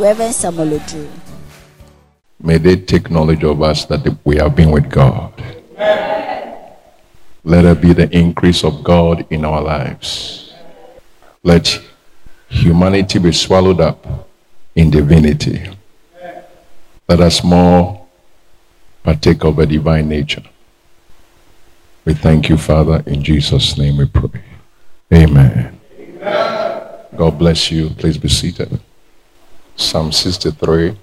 Reverend Samuel. May they take knowledge of us that we have been with God. Let there be the increase of God in our lives. Let humanity be swallowed up in divinity. Let us more partake of a divine nature. We thank you, Father. In Jesus' name we pray. Amen. God bless you. Please be seated. Psalm 63.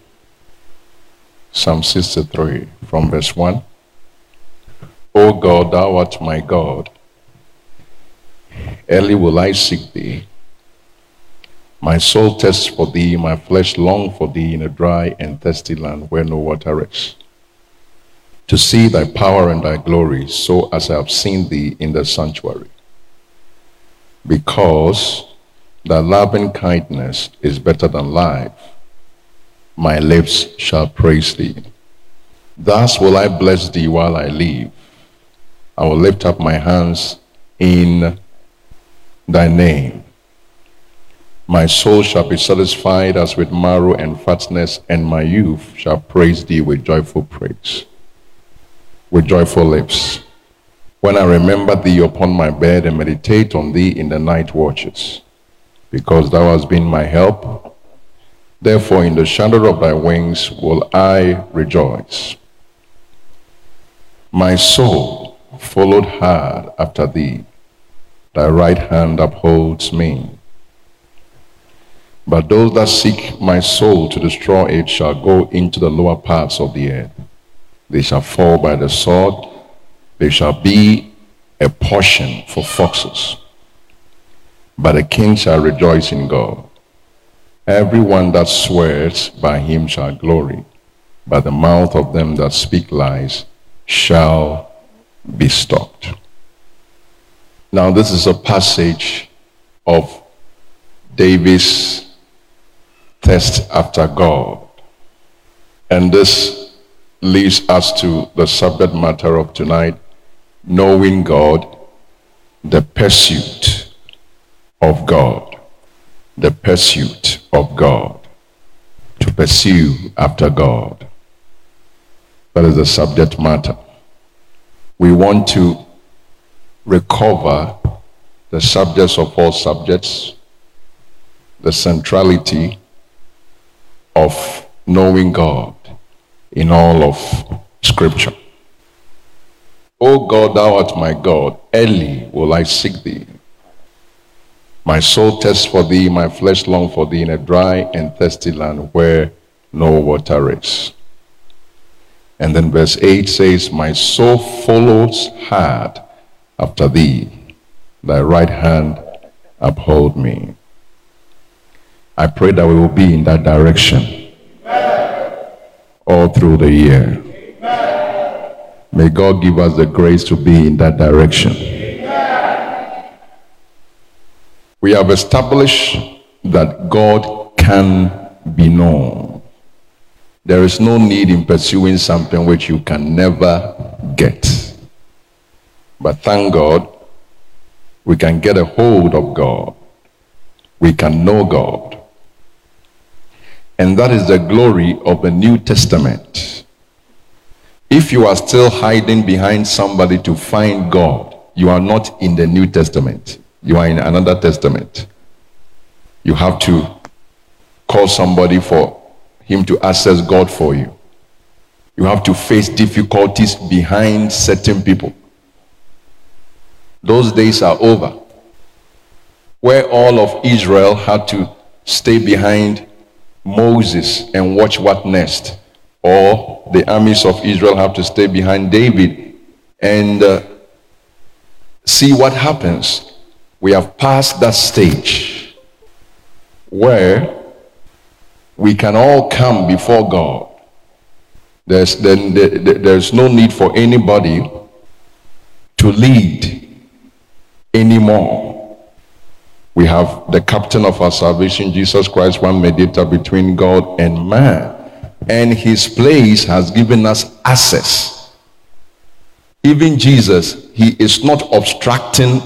Psalm 63 from verse 1. O God, thou art my God. Early will I seek thee. My soul thirsts for thee, my flesh long for thee in a dry and thirsty land where no water is. To see thy power and thy glory, so as I have seen thee in the sanctuary. Because thy loving kindness is better than life, my lips shall praise thee. Thus will I bless thee while I live. I will lift up my hands in thy name. My soul shall be satisfied as with marrow and fatness, and my youth shall praise thee with joyful praise, with joyful lips. When I remember thee upon my bed and meditate on thee in the night watches, because thou hast been my help, therefore in the shadow of thy wings will I rejoice. My soul followed hard after thee, thy right hand upholds me. But those that seek my soul to destroy it shall go into the lower parts of the earth. They shall fall by the sword. They shall be a portion for foxes. But the king shall rejoice in God. Everyone that swears by him shall glory. But the mouth of them that speak lies shall be stopped. Now, this is a passage of David's thirst after God. And this leads us to the subject matter of tonight knowing God, the pursuit of God. The pursuit of God. To pursue after God. That is the subject matter. We want to recover the subjects of all subjects, the centrality of knowing God in all of Scripture. O God, thou art my God. Early will I seek thee. My soul thirsts for thee, my flesh longs for thee in a dry and thirsty land where no water is. And then verse 8 says, My soul follows hard after thee. Thy right hand uphold me. I pray that we will be in that direction all through the year. May God give us the grace to be in that direction. We have established that God can be known. There is no need in pursuing something which you can never get. But thank God, we can get a hold of God. We can know God. And that is the glory of the New Testament. If you are still hiding behind somebody to find God, you are not in the New Testament. You are in another testament. You have to call somebody for him to access God for you. You have to face difficulties behind certain people. Those days are over. Where all of Israel had to stay behind Moses and watch what next. Or the armies of Israel have to stay behind David and uh, see what happens. We have passed that stage where we can all come before God. There's, then there's no need for anybody to lead anymore. We have the captain of our salvation, Jesus Christ, one mediator between God and man. And his place has given us access. Even Jesus, he is not obstructing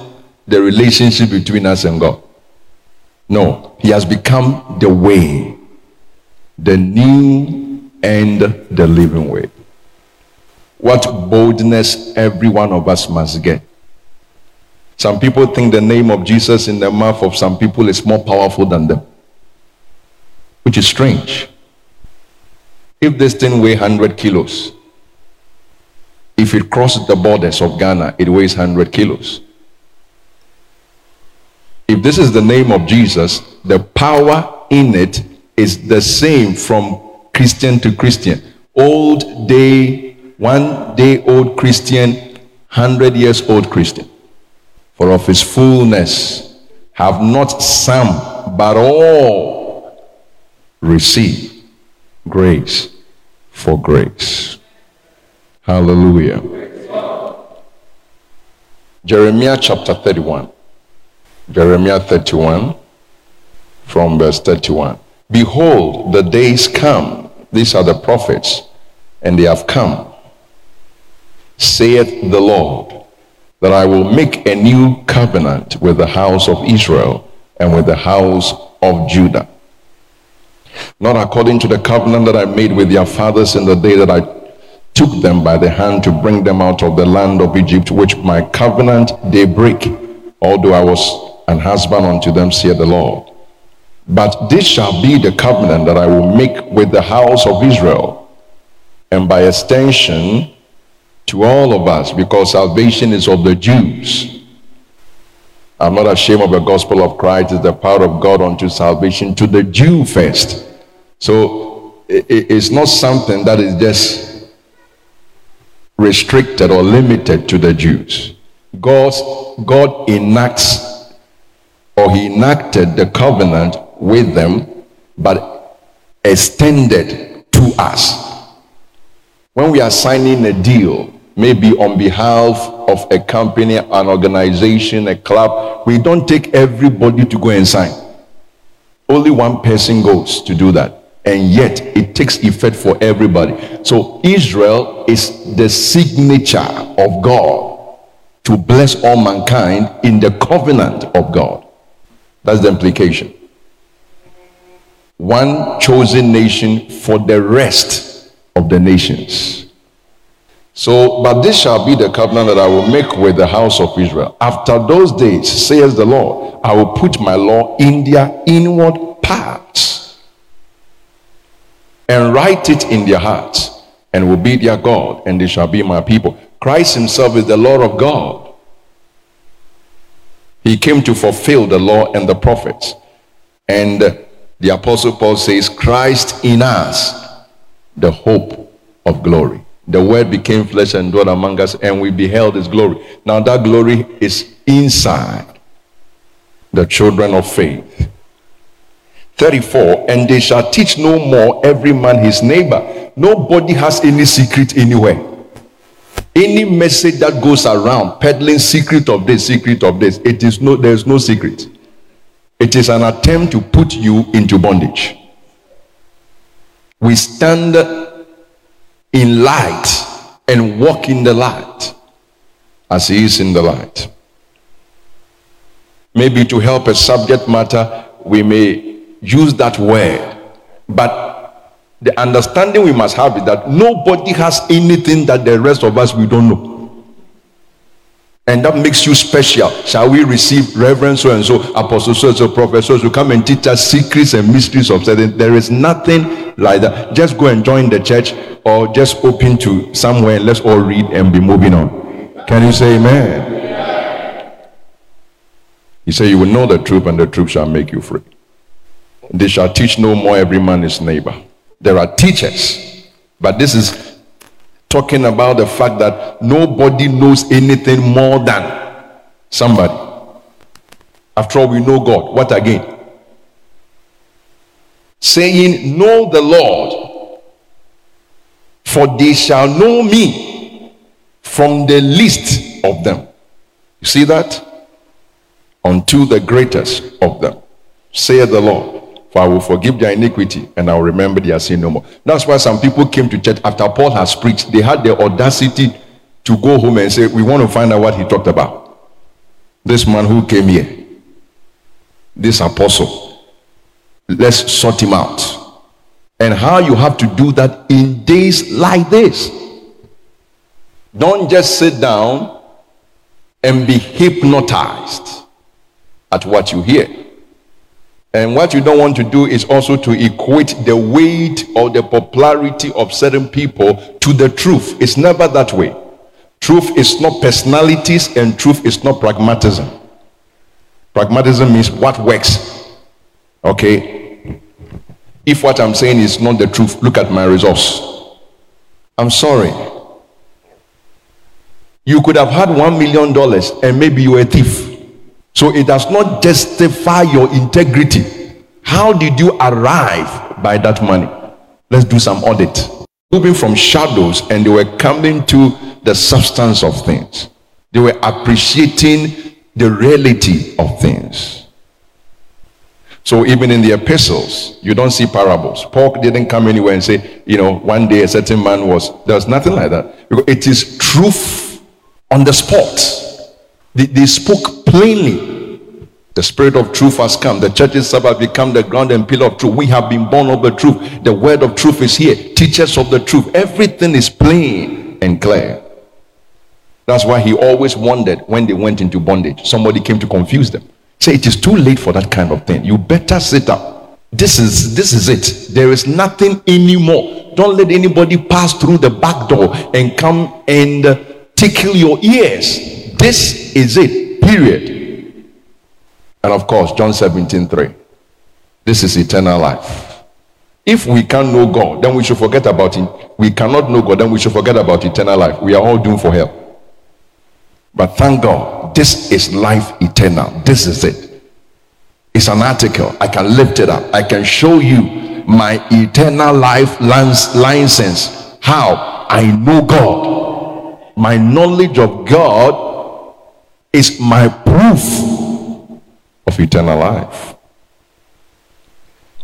the relationship between us and God. No, he has become the way, the new and the living way. What boldness every one of us must get. Some people think the name of Jesus in the mouth of some people is more powerful than them, which is strange. If this thing weighs 100 kilos, if it crosses the borders of Ghana, it weighs 100 kilos. If this is the name of Jesus, the power in it is the same from Christian to Christian. Old day, one day old Christian, hundred years old Christian. For of his fullness have not some, but all receive grace for grace. Hallelujah. Jeremiah chapter 31. Jeremiah 31 from verse 31. Behold, the days come. These are the prophets, and they have come, saith the Lord, that I will make a new covenant with the house of Israel and with the house of Judah. Not according to the covenant that I made with their fathers in the day that I took them by the hand to bring them out of the land of Egypt, which my covenant they break, although I was and husband unto them, saith the Lord. But this shall be the covenant that I will make with the house of Israel, and by extension to all of us, because salvation is of the Jews. I'm not ashamed of the gospel of Christ, it's the power of God unto salvation to the Jew first. So it's not something that is just restricted or limited to the Jews. God's, God enacts or he enacted the covenant with them, but extended to us. When we are signing a deal, maybe on behalf of a company, an organization, a club, we don't take everybody to go and sign. Only one person goes to do that. And yet it takes effect for everybody. So Israel is the signature of God to bless all mankind in the covenant of God. That's the implication. One chosen nation for the rest of the nations. So, but this shall be the covenant that I will make with the house of Israel. After those days, says the Lord, I will put my law in their inward parts and write it in their hearts, and will be their God, and they shall be my people. Christ Himself is the Lord of God. He came to fulfill the law and the prophets. And the Apostle Paul says, Christ in us, the hope of glory. The word became flesh and dwelt among us, and we beheld his glory. Now, that glory is inside the children of faith. 34 And they shall teach no more every man his neighbor. Nobody has any secret anywhere. Any message that goes around peddling secret of this, secret of this, it is no, there's no secret. It is an attempt to put you into bondage. We stand in light and walk in the light as he is in the light. Maybe to help a subject matter, we may use that word, but the understanding we must have is that nobody has anything that the rest of us we don't know. And that makes you special. Shall we receive Reverend so and so, Apostle so and so, Prophet so to come and teach us secrets and mysteries of certain? There is nothing like that. Just go and join the church or just open to somewhere let's all read and be moving on. Can you say amen? He said, You will know the truth, and the truth shall make you free. They shall teach no more every man his neighbor. There are teachers, but this is talking about the fact that nobody knows anything more than somebody. After all, we know God. What again? saying, Know the Lord, for they shall know me from the least of them. You see that? Unto the greatest of them, saith the Lord. For I will forgive their iniquity and I will remember their sin no more. That's why some people came to church after Paul has preached. They had the audacity to go home and say, We want to find out what he talked about. This man who came here, this apostle, let's sort him out. And how you have to do that in days like this. Don't just sit down and be hypnotized at what you hear. And what you don't want to do is also to equate the weight or the popularity of certain people to the truth. It's never that way. Truth is not personalities, and truth is not pragmatism. Pragmatism means what works. Okay? If what I'm saying is not the truth, look at my results. I'm sorry. You could have had one million dollars and maybe you were a thief. So it does not justify your integrity. How did you arrive by that money? Let's do some audit. Moving from shadows and they were coming to the substance of things. They were appreciating the reality of things. So even in the epistles, you don't see parables. Paul didn't come anywhere and say, you know, one day a certain man was. There's nothing like that. Because it is truth on the spot. They, they spoke plainly. The spirit of truth has come. The churches have become the ground and pillar of truth. We have been born of the truth. The word of truth is here. Teachers of the truth. Everything is plain and clear. That's why he always wondered when they went into bondage. Somebody came to confuse them. Say it is too late for that kind of thing. You better sit up. This is this is it. There is nothing anymore. Don't let anybody pass through the back door and come and tickle your ears this is it, period. And of course, John 17 3. This is eternal life. If we can't know God, then we should forget about Him. We cannot know God, then we should forget about eternal life. We are all doomed for hell. But thank God, this is life eternal. This is it. It's an article. I can lift it up. I can show you my eternal life license. How I know God. My knowledge of God is my proof of eternal life.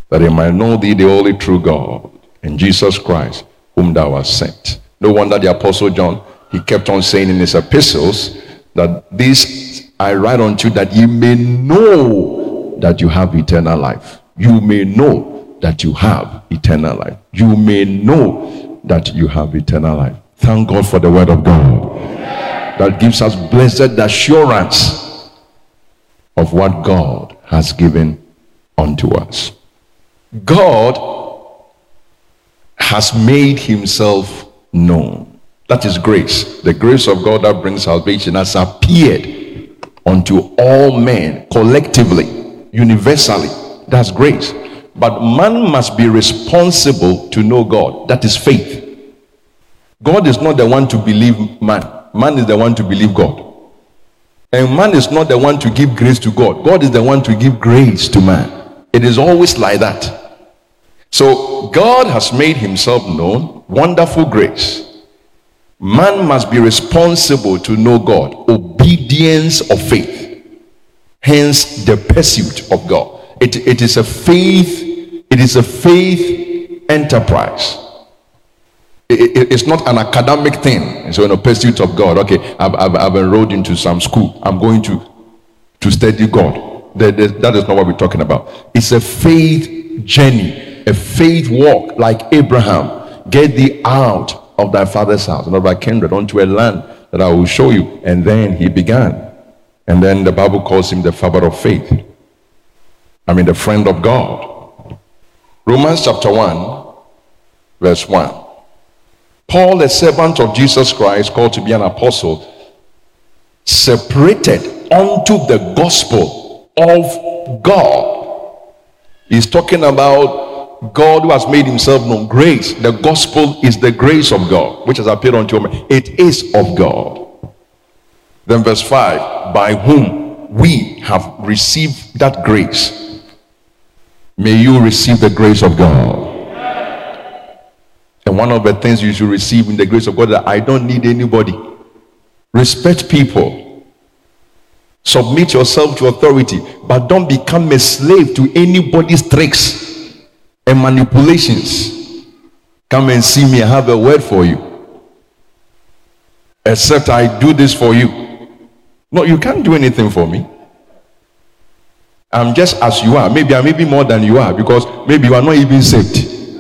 That I might know thee, the only true God, and Jesus Christ, whom thou hast sent. No wonder the Apostle John, he kept on saying in his epistles that this I write unto you that you may know that you have eternal life. You may know that you have eternal life. You may know that you have eternal life. Thank God for the word of God that gives us blessed assurance of what God has given unto us. God has made himself known. That is grace. The grace of God that brings salvation has appeared unto all men collectively, universally. That's grace. But man must be responsible to know God. That is faith. God is not the one to believe man. Man is the one to believe God. And man is not the one to give grace to God. God is the one to give grace to man. It is always like that. So God has made himself known. Wonderful grace. Man must be responsible to know God. Obedience of faith. Hence the pursuit of God. It, it is a faith, it is a faith enterprise it, it's not an academic thing. So in a pursuit of God, okay, I've, I've, I've enrolled into some school. I'm going to to study God. That, that is not what we're talking about. It's a faith journey, a faith walk like Abraham. Get thee out of thy father's house and of thy kindred unto a land that I will show you. And then he began. And then the Bible calls him the father of faith. I mean, the friend of God. Romans chapter 1, verse 1. Paul, a servant of Jesus Christ, called to be an apostle, separated unto the gospel of God. He's talking about God who has made himself known. Grace. The gospel is the grace of God, which has appeared unto me. It is of God. Then, verse 5 by whom we have received that grace May you receive the grace of God. One of the things you should receive in the grace of God that I don't need anybody. Respect people. Submit yourself to authority, but don't become a slave to anybody's tricks and manipulations. Come and see me. I have a word for you. Except I do this for you. No, you can't do anything for me. I'm just as you are. Maybe I may be more than you are because maybe you are not even saved.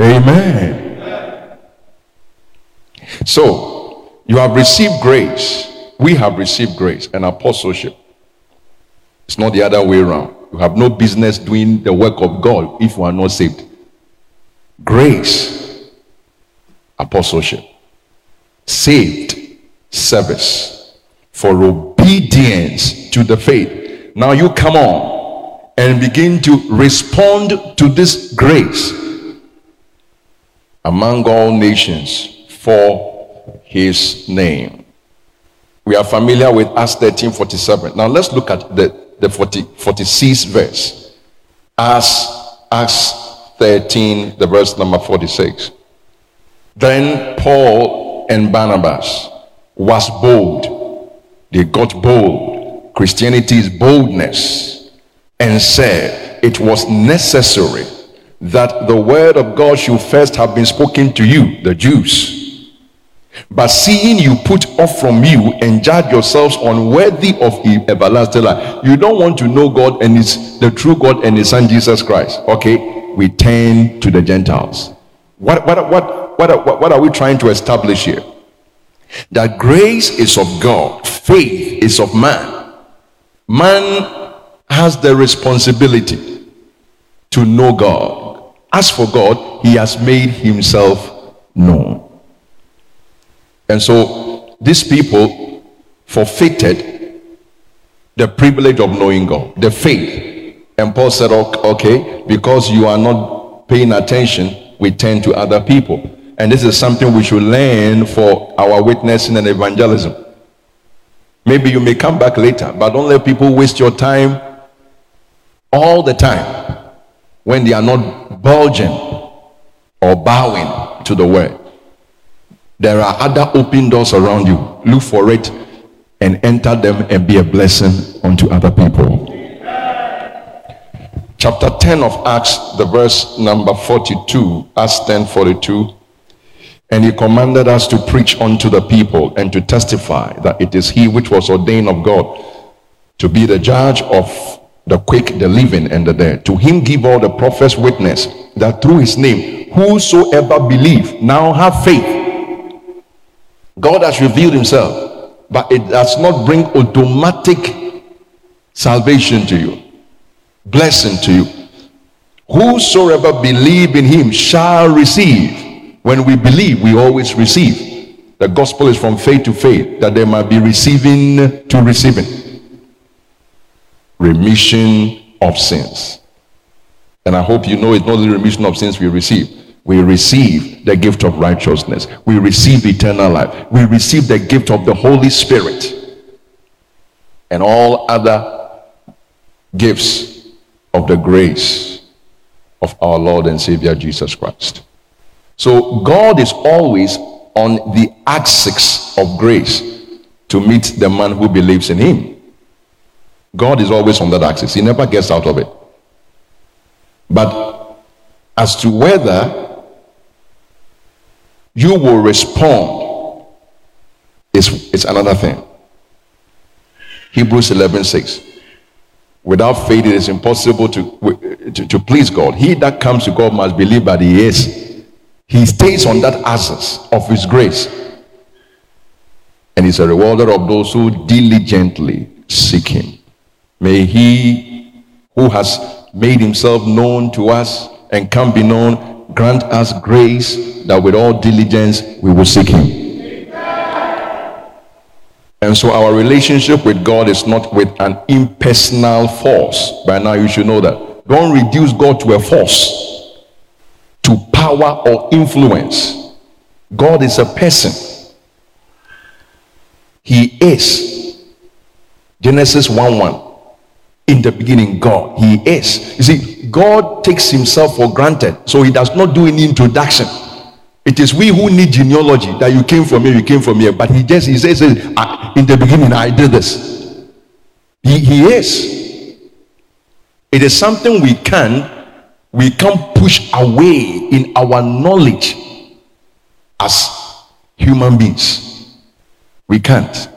Amen. So, you have received grace. We have received grace and apostleship. It's not the other way around. You have no business doing the work of God if you are not saved. Grace, apostleship, saved, service, for obedience to the faith now you come on and begin to respond to this grace among all nations for his name. We are familiar with Acts 13 47. Now let's look at the, the 40, 46th verse. As Acts 13, the verse number 46. Then Paul and Barnabas was bold. They got bold Christianity is boldness and said it was necessary that the word of God should first have been spoken to you, the Jews. But seeing you put off from you and judge yourselves unworthy of everlasting life, you don't want to know God and His the true God and His Son Jesus Christ. Okay, we turn to the Gentiles. What what what what what, what are we trying to establish here? That grace is of God, faith is of man. Man has the responsibility to know God. As for God, he has made himself known. And so these people forfeited the privilege of knowing God, the faith. And Paul said, okay, because you are not paying attention, we turn to other people. And this is something we should learn for our witnessing and evangelism. Maybe you may come back later, but don't let people waste your time all the time when they are not bulging or bowing to the word. There are other open doors around you. Look for it and enter them and be a blessing unto other people. Chapter 10 of Acts, the verse number 42, Acts 10 42. And he commanded us to preach unto the people and to testify that it is he which was ordained of God to be the judge of the quick, the living, and the dead. To him give all the prophets witness that through his name, whosoever believe now have faith. God has revealed himself, but it does not bring automatic salvation to you, blessing to you. Whosoever believe in him shall receive when we believe, we always receive. The gospel is from faith to faith, that there might be receiving to receiving. Remission of sins. And I hope you know it's not the remission of sins we receive. We receive the gift of righteousness. We receive eternal life. We receive the gift of the Holy Spirit. And all other gifts of the grace of our Lord and Savior Jesus Christ. So God is always on the axis of grace to meet the man who believes in him. God is always on that axis. He never gets out of it. But as to whether you will respond is, is another thing. Hebrews 11 6. Without faith, it is impossible to, to, to please God. He that comes to God must believe that He is he stays on that access of His grace. And He's a rewarder of those who diligently seek Him. May He who has made Himself known to us and can be known grant us grace that with all diligence we will seek Him. And so our relationship with God is not with an impersonal force. By now you should know that. Don't reduce God to a force to power or influence. God is a person. He is. Genesis 1 1. In the beginning, God. He is. You see, God takes himself for granted, so he does not do any introduction. It is we who need genealogy that you came from here, you came from here. But he just he says, ah, in the beginning, I did this. He, he is. It is something we can we can't push away in our knowledge as human beings. We can't.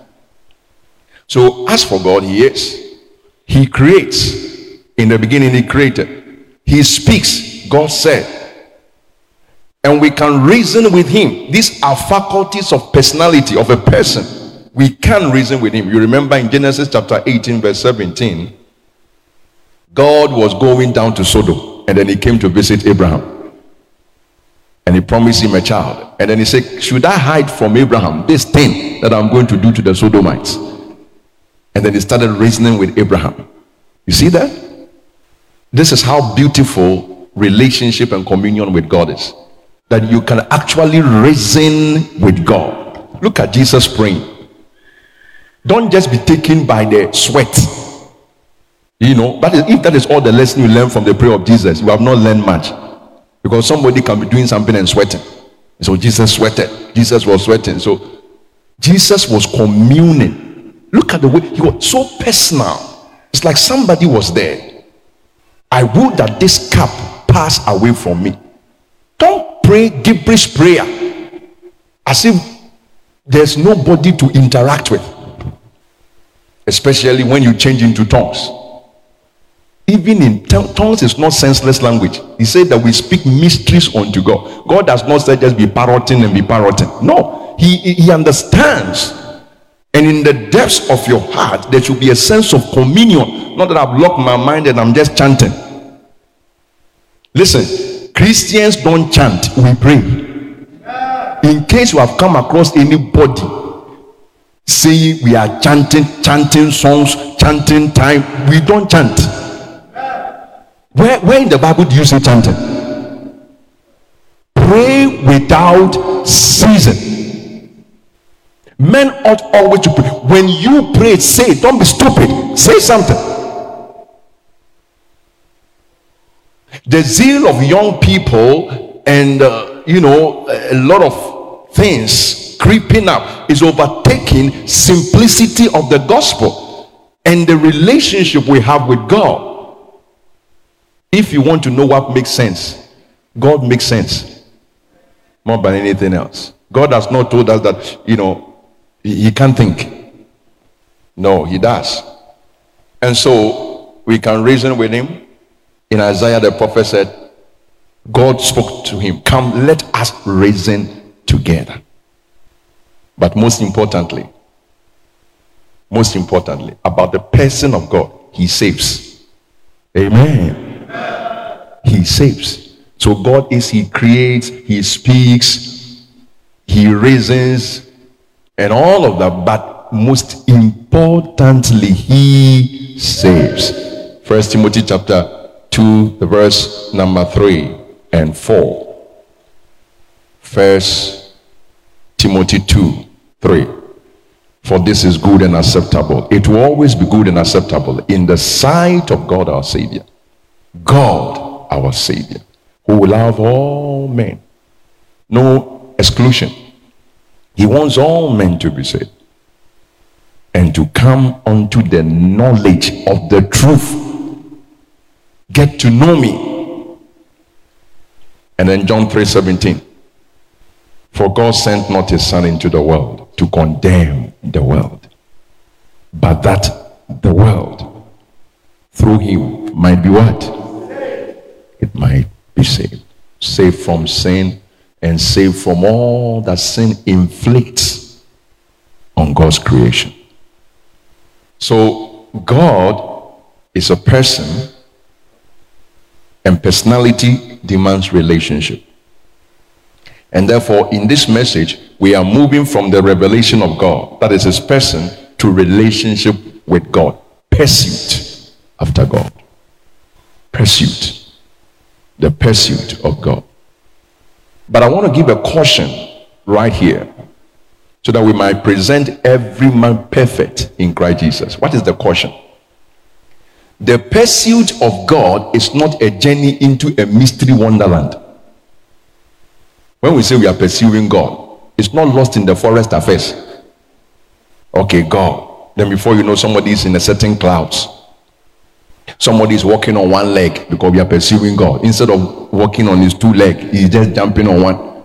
So, as for God, He is. He creates. In the beginning, He created. He speaks. God said. And we can reason with Him. These are faculties of personality of a person. We can reason with Him. You remember in Genesis chapter 18, verse 17, God was going down to Sodom and then he came to visit Abraham. And he promised him a child. And then he said, Should I hide from Abraham this thing that I'm going to do to the Sodomites? And then he started reasoning with Abraham. You see that? This is how beautiful relationship and communion with God is. That you can actually reason with God. Look at Jesus praying. Don't just be taken by the sweat you know, that is, if that is all the lesson you learn from the prayer of Jesus, you have not learned much. Because somebody can be doing something and sweating. So Jesus sweated. Jesus was sweating. So Jesus was communing. Look at the way he was so personal. It's like somebody was there. I will that this cup pass away from me. Don't pray gibberish prayer as if there's nobody to interact with, especially when you change into tongues. Even in tongues is not senseless language. He said that we speak mysteries unto god. God does not say just be parroting and be parroting. No he he understands and in the depths of your heart there should be a sense of communion not that i've locked my mind and i'm just chanting listen christians don't chant we pray in case you have come across anybody saying we are chanting chanting songs chanting time we don't chant where, where in the Bible do you see chanting? Pray without ceasing. Men ought always to pray. When you pray, say, don't be stupid. Say something. The zeal of young people and, uh, you know, a lot of things creeping up is overtaking simplicity of the gospel and the relationship we have with God. If you want to know what makes sense, God makes sense more than anything else. God has not told us that, you know, he, he can't think. No, he does. And so we can reason with him. In Isaiah, the prophet said, God spoke to him, Come, let us reason together. But most importantly, most importantly, about the person of God, he saves. Amen. He saves. So God is, He creates, He speaks, He reasons, and all of that. But most importantly, He saves. First Timothy chapter 2, the verse number 3 and 4. First Timothy 2, 3. For this is good and acceptable. It will always be good and acceptable in the sight of God our Savior God, our Savior, who will love all men. No exclusion. He wants all men to be saved and to come unto the knowledge of the truth. Get to know me. And then John 3 17. For God sent not his Son into the world to condemn the world, but that the world through him might be what? it might be saved. Saved from sin and saved from all that sin inflicts on God's creation. So, God is a person, and personality demands relationship. And therefore, in this message, we are moving from the revelation of God, that is his person, to relationship with God. Pursuit after God. Pursuit the pursuit of God. But I want to give a caution right here so that we might present every man perfect in Christ Jesus. What is the caution? The pursuit of God is not a journey into a mystery wonderland. When we say we are pursuing God, it's not lost in the forest affairs. Okay, God. Then before you know, somebody is in a certain clouds. Somebody is walking on one leg because we are pursuing God. Instead of walking on his two legs, he's just jumping on one.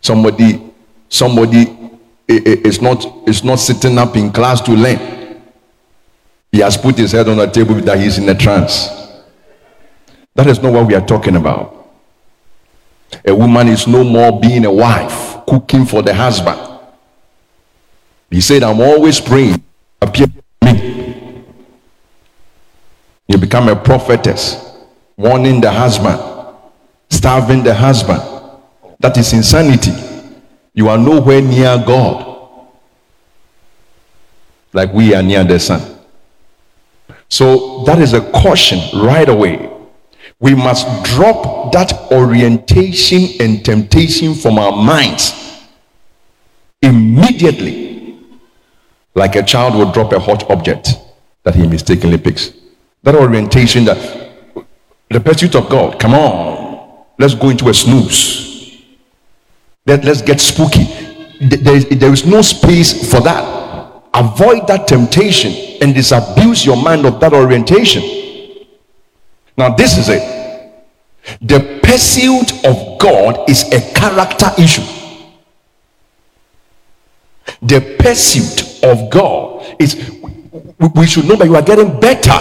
Somebody, somebody eh, eh, is not is not sitting up in class to learn. He has put his head on the table that he's in a trance. That is not what we are talking about. A woman is no more being a wife, cooking for the husband. He said, I'm always praying. Appear. You become a prophetess, warning the husband, starving the husband. That is insanity. You are nowhere near God like we are near the sun. So that is a caution right away. We must drop that orientation and temptation from our minds immediately, like a child would drop a hot object that he mistakenly picks. That orientation that the pursuit of God, come on, let's go into a snooze. Let, let's get spooky. There is, there is no space for that. Avoid that temptation and disabuse your mind of that orientation. Now, this is it. The pursuit of God is a character issue. The pursuit of God is, we should know that you are getting better,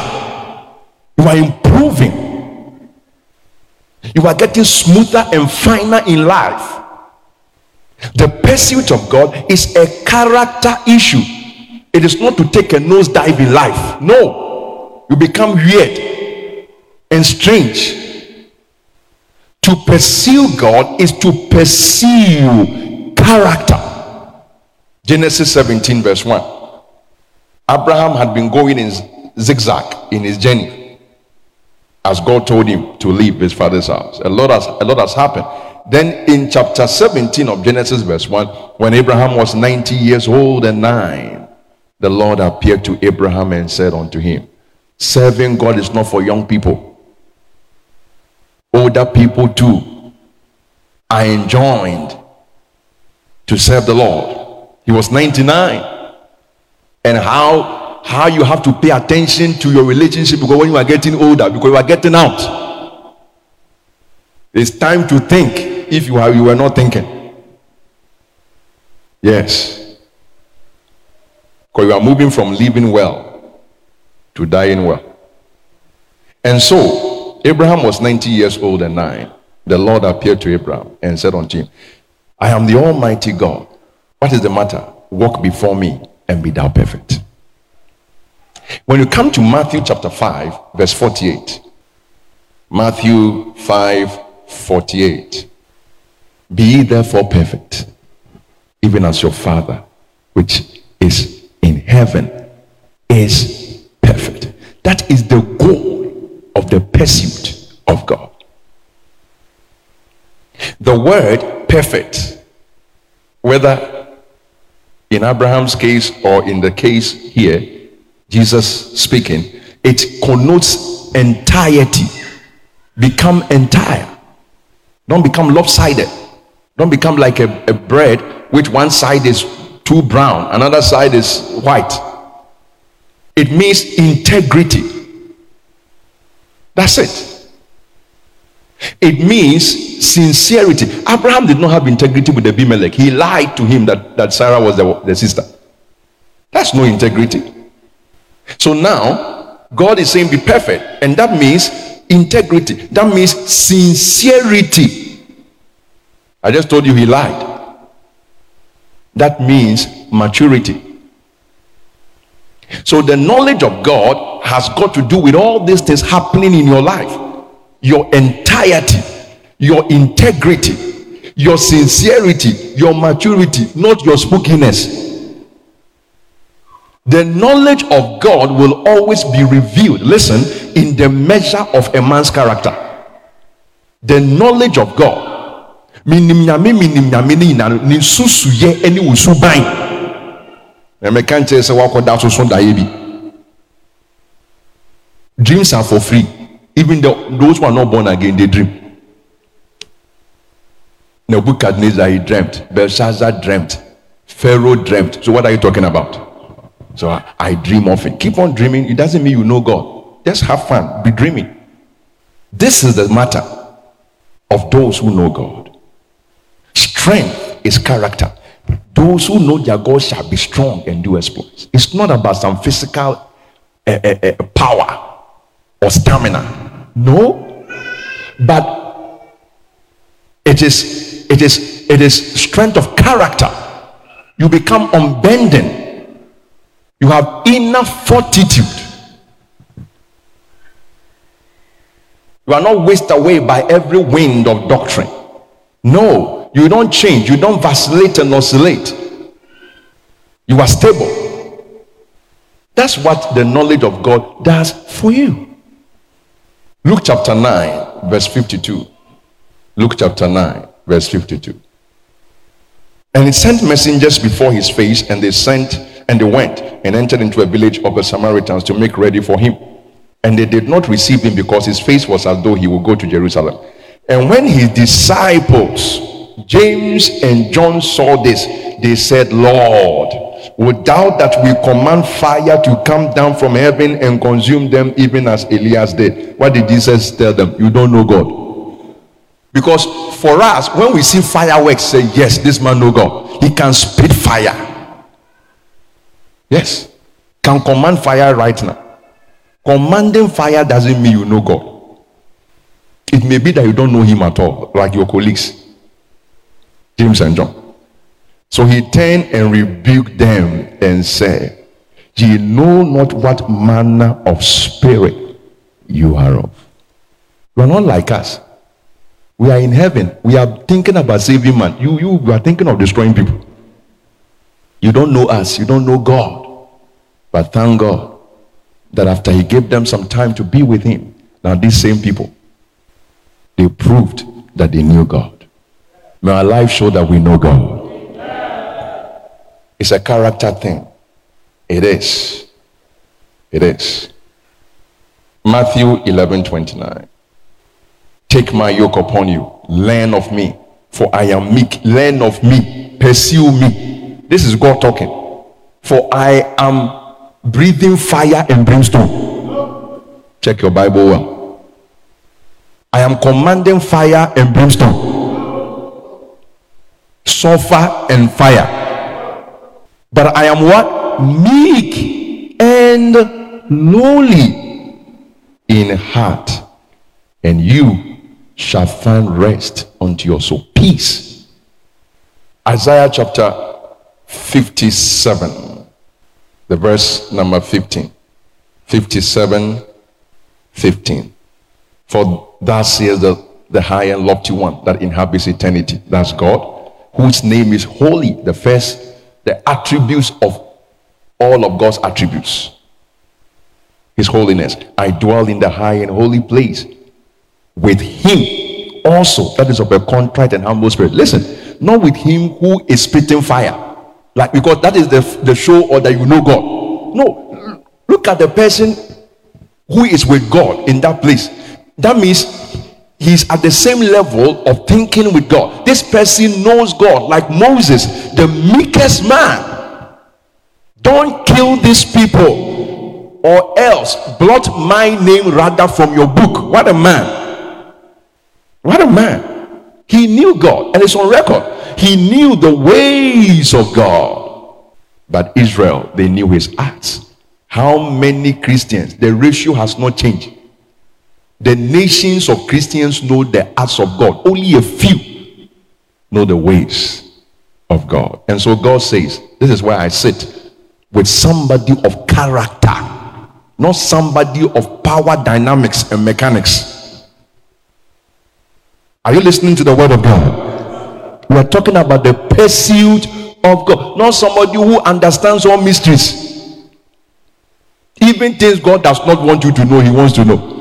you are improving, you are getting smoother and finer in life. The pursuit of God is a character issue. It is not to take a nosedive in life. No, you become weird and strange to pursue God is to pursue character. Genesis 17, verse 1. Abraham had been going in zigzag in his journey as God told him to leave his father's house. A lot has, a lot has happened. Then in chapter 17 of Genesis, verse 1, when Abraham was 90 years old and nine, the Lord appeared to Abraham and said unto him, Serving God is not for young people older people too are enjoined to serve the Lord. He was 99. And how how you have to pay attention to your relationship because when you are getting older, because you are getting out. It's time to think if you are you were not thinking. Yes. Because you are moving from living well to dying well. And so Abraham was 90 years old and nine. The Lord appeared to Abraham and said unto him, I am the Almighty God. What is the matter? Walk before me and be thou perfect. When you come to Matthew chapter 5, verse 48, Matthew 5 48, be ye therefore perfect, even as your Father, which is in heaven, is perfect. That is the goal of the pursuit of God. The word perfect, whether in Abraham's case or in the case here, Jesus speaking, it connotes entirety. Become entire. Don't become lopsided. Don't become like a, a bread which one side is too brown, another side is white. It means integrity that's it. It means sincerity. Abraham did not have integrity with Abimelech. He lied to him that, that Sarah was the, the sister. That's no integrity. So now, God is saying, be perfect. And that means integrity. That means sincerity. I just told you he lied. That means maturity. So the knowledge of God has got to do with all these things happening in your life. Your entirety, your integrity, your sincerity, your maturity, not your spookiness. The knowledge of God will always be revealed, listen, in the measure of a man's character. The knowledge of God. Dreams are for free. Even the, those who are not born again, they dream. Nebuchadnezzar, he dreamt. Belshazzar dreamt. Pharaoh dreamt. So, what are you talking about? So, I, I dream often. Keep on dreaming. It doesn't mean you know God. Just have fun. Be dreaming. This is the matter of those who know God. Strength is character. Those who know their God shall be strong and do exploits. It's not about some physical uh, uh, uh, power or stamina. No, but it is it is it is strength of character. You become unbending. You have enough fortitude. You are not whisked away by every wind of doctrine. No, you don't change. You don't vacillate and oscillate. You are stable. That's what the knowledge of God does for you. Luke chapter 9, verse 52. Luke chapter 9, verse 52. And he sent messengers before his face, and they sent and they went and entered into a village of the Samaritans to make ready for him. And they did not receive him because his face was as though he would go to Jerusalem. And when his disciples, James and John, saw this, they said, Lord, without that we command fire to come down from heaven and consume them even as Elias did. What did Jesus tell them? You don't know God. Because for us, when we see fireworks, say, Yes, this man know God. He can spit fire. Yes. Can command fire right now. Commanding fire doesn't mean you know God. It may be that you don't know him at all, like your colleagues, James and John. So he turned and rebuked them and said, Ye know not what manner of spirit you are of. You are not like us. We are in heaven. We are thinking about saving man. You, you are thinking of destroying people. You don't know us. You don't know God. But thank God that after he gave them some time to be with him, now these same people, they proved that they knew God. May our life show that we know God. It's a character thing. It is. It is. Matthew 11 29. Take my yoke upon you, learn of me, for I am meek. Learn of me, pursue me. This is God talking. For I am breathing fire and brimstone. Check your Bible well. I am commanding fire and brimstone, sulfur and fire. But I am what? Meek and lowly in heart, and you shall find rest unto your soul. Peace. Isaiah chapter 57, the verse number 15. 57, 15. For thou says the, the high and lofty one that inhabits eternity. That's God, whose name is holy. The first the attributes of all of God's attributes. His holiness. I dwell in the high and holy place with him also. That is of a contrite and humble spirit. Listen, not with him who is spitting fire. Like because that is the, the show or that you know God. No, look at the person who is with God in that place. That means he's at the same level of thinking with God. This person knows God, like Moses, the meekest man. Don't kill these people, or else blot my name rather from your book. What a man! What a man! He knew God, and it's on record. He knew the ways of God. But Israel, they knew his acts. How many Christians? The ratio has not changed the nations of Christians know the acts of God. Only a few know the ways of God. And so God says, This is where I sit with somebody of character, not somebody of power dynamics and mechanics. Are you listening to the word of God? We are talking about the pursuit of God, not somebody who understands all mysteries. Even things God does not want you to know, He wants to know.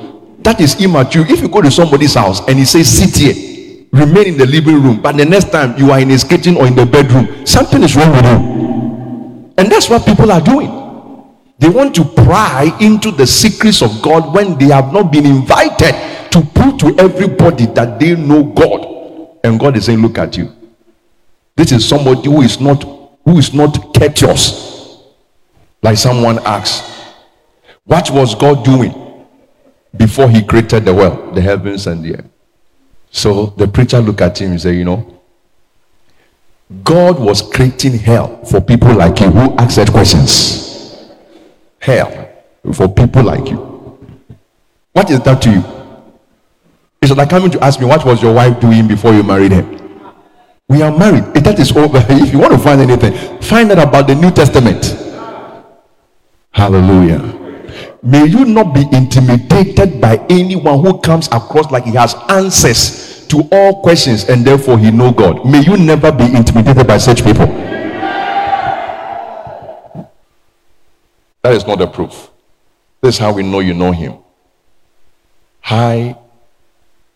That is immature. If you go to somebody's house and he says, sit here, remain in the living room, but the next time you are in his kitchen or in the bedroom, something is wrong with you. And that's what people are doing. They want to pry into the secrets of God when they have not been invited to prove to everybody that they know God. And God is saying, Look at you. This is somebody who is not who is not courteous. Like someone asks, What was God doing before he created the world, the heavens and the earth? So the preacher look at him and say, You know, God was creating hell for people like you who ask that questions. Hell for people like you. What is that to you? It's like coming to ask me, what was your wife doing before you married her? We are married. If that is over, if you want to find anything, find out about the New Testament. Hallelujah. May you not be intimidated by anyone who comes across like he has answers to all questions and therefore he know God. May you never be intimidated by such people. That is not a proof. This is how we know you know him. High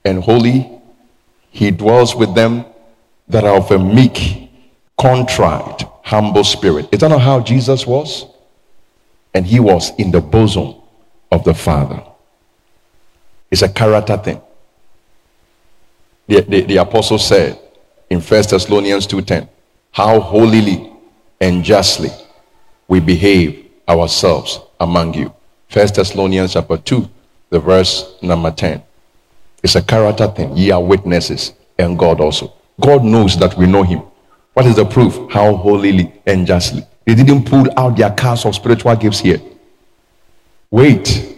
and holy, he dwells with them that are of a meek, contrite, humble spirit. Is that not how Jesus was? and he was in the bosom of the Father. It's a character thing. The, the, the apostle said in 1 Thessalonians 2:10, how holily and justly we behave ourselves among you. 1 Thessalonians chapter 2, the verse number 10. It's a character thing. Ye are witnesses, and God also. God knows that we know him. What is the proof? How holily and justly. They didn't pull out their cards of spiritual gifts here. Wait.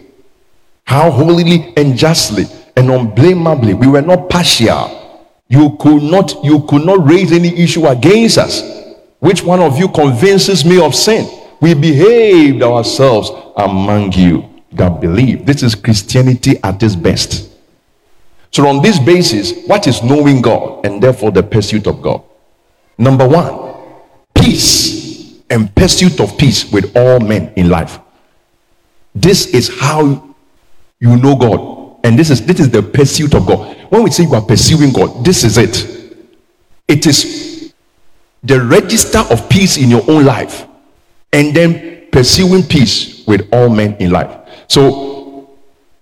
How holily and justly and unblameably we were not partial. You could not you could not raise any issue against us. Which one of you convinces me of sin? We behaved ourselves among you that believe. This is Christianity at its best. So, on this basis, what is knowing God and therefore the pursuit of God? Number one, peace and pursuit of peace with all men in life. This is how you know God. And this is this is the pursuit of God. When we say you are pursuing God, this is it. It is the register of peace in your own life and then pursuing peace with all men in life. So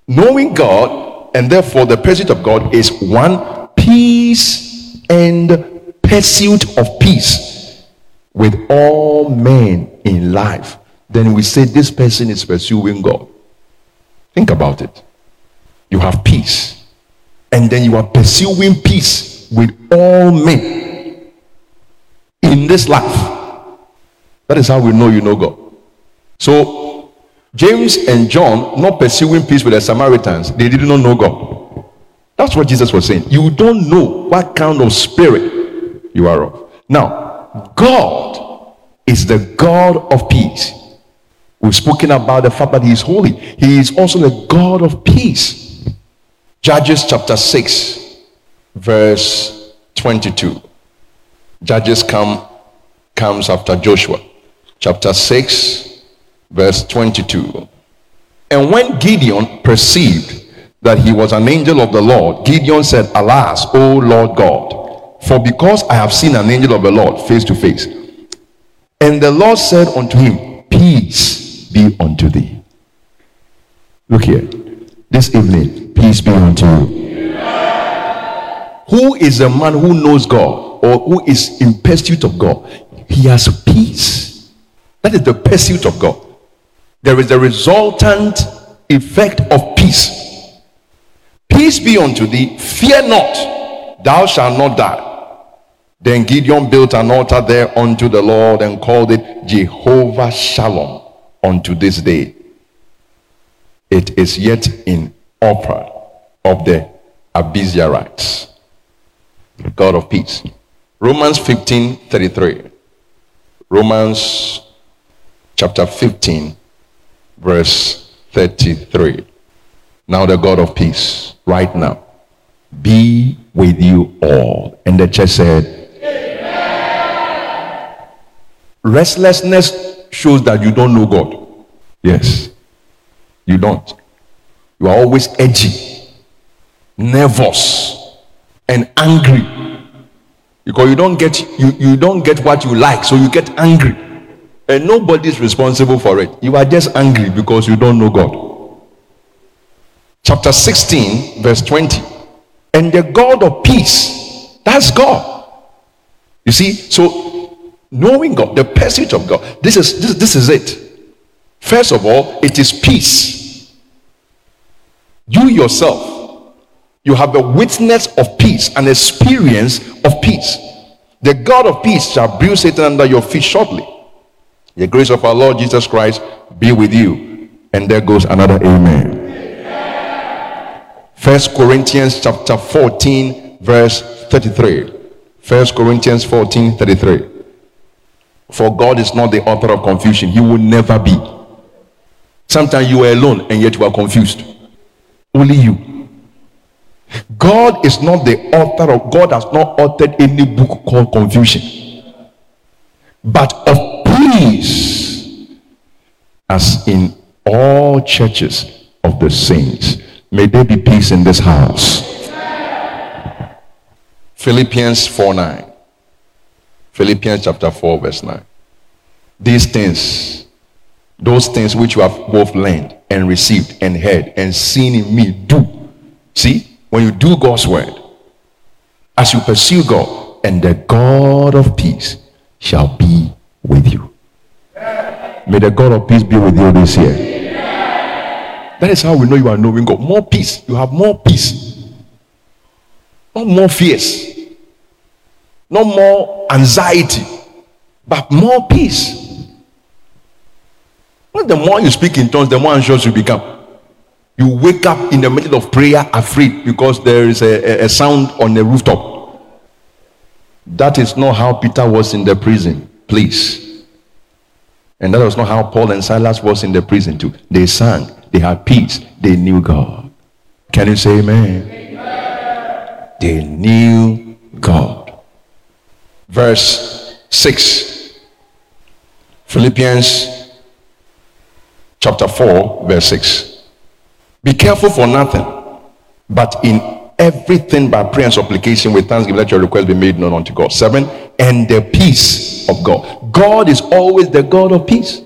knowing God and therefore the pursuit of God is one peace and pursuit of peace with all men in life, then we say this person is pursuing God. Think about it. You have peace, and then you are pursuing peace with all men in this life. That is how we know you know God. So, James and John not pursuing peace with the Samaritans, they did not know God. That's what Jesus was saying. You don't know what kind of spirit you are of. Now, God is the God of peace. We've spoken about the fact that He is holy. He is also the God of peace. Judges chapter 6, verse 22. Judges come comes after Joshua. Chapter 6, verse 22. And when Gideon perceived that he was an angel of the Lord, Gideon said, Alas, O Lord God, for because I have seen an angel of the Lord face to face. And the Lord said unto him, Peace be unto thee. Look here. This evening, peace be unto you. Who is a man who knows God or who is in pursuit of God? He has peace. That is the pursuit of God. There is a resultant effect of peace. Peace be unto thee, fear not, thou shalt not die. Then Gideon built an altar there unto the Lord and called it Jehovah Shalom unto this day. It is yet in Ophrah of the Abiezrites. God of peace. Romans 15 33. Romans chapter 15, verse 33. Now, the God of peace, right now, be with you all. And the church said, Amen. Restlessness shows that you don't know God. Yes. You don't. You are always edgy, nervous, and angry. Because you don't get you, you don't get what you like, so you get angry. And nobody is responsible for it. You are just angry because you don't know God. Chapter 16, verse 20. And the God of peace, that's God. You see, so knowing God, the passage of God, this is this, this is it. First of all, it is peace. You yourself, you have a witness of peace, an experience of peace. The God of peace shall bruise Satan under your feet shortly. The grace of our Lord Jesus Christ be with you. And there goes another amen. First Corinthians chapter 14, verse 33. First Corinthians 14, 33. For God is not the author of confusion, He will never be. Sometimes you are alone and yet you are confused. Only you. God is not the author of God has not authored any book called confusion, but of peace, as in all churches of the saints. May there be peace in this house. Philippians 4 9. Philippians chapter 4, verse 9. These things, those things which you have both learned and received and heard and seen in me, do. See, when you do God's word, as you pursue God, and the God of peace shall be with you. May the God of peace be with you this year. That is how we know you are knowing God. More peace. You have more peace. Not more fears. Not more anxiety. But more peace. Not the more you speak in tongues, the more anxious you become. You wake up in the middle of prayer afraid because there is a, a, a sound on the rooftop. That is not how Peter was in the prison. Please. And that was not how Paul and Silas was in the prison too. They sang, they had peace, they knew God. Can you say amen? amen. They knew God. Verse 6. Philippians chapter 4, verse 6. Be careful for nothing, but in everything by prayer and supplication with thanksgiving let your request be made known unto god seven and the peace of god god is always the god of peace.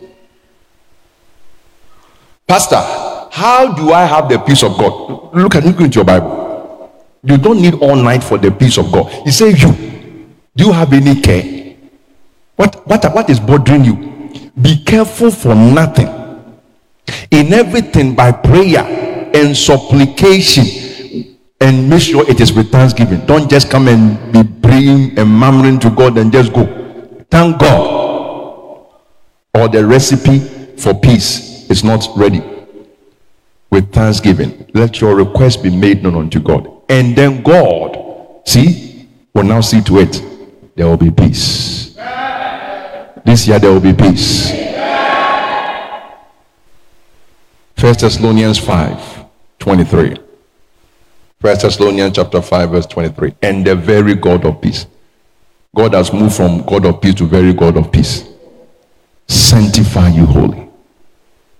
Pastor how do i have the peace of god? Look at look into your bible. You don't need all night for the peace of god. He says you do you have any care? What what what is bothering you? Be careful for nothing. In everything by prayer and supplication and make sure it is with thanksgiving. Don't just come and be praying and murmuring to God and just go. Thank God. Or the recipe for peace is not ready. With thanksgiving, let your request be made known unto God. And then God, see, will now see to it there will be peace. This year there will be peace. First Thessalonians 5 23. First Thessalonians chapter 5, verse 23. And the very God of peace. God has moved from God of peace to very God of peace. Sanctify you holy.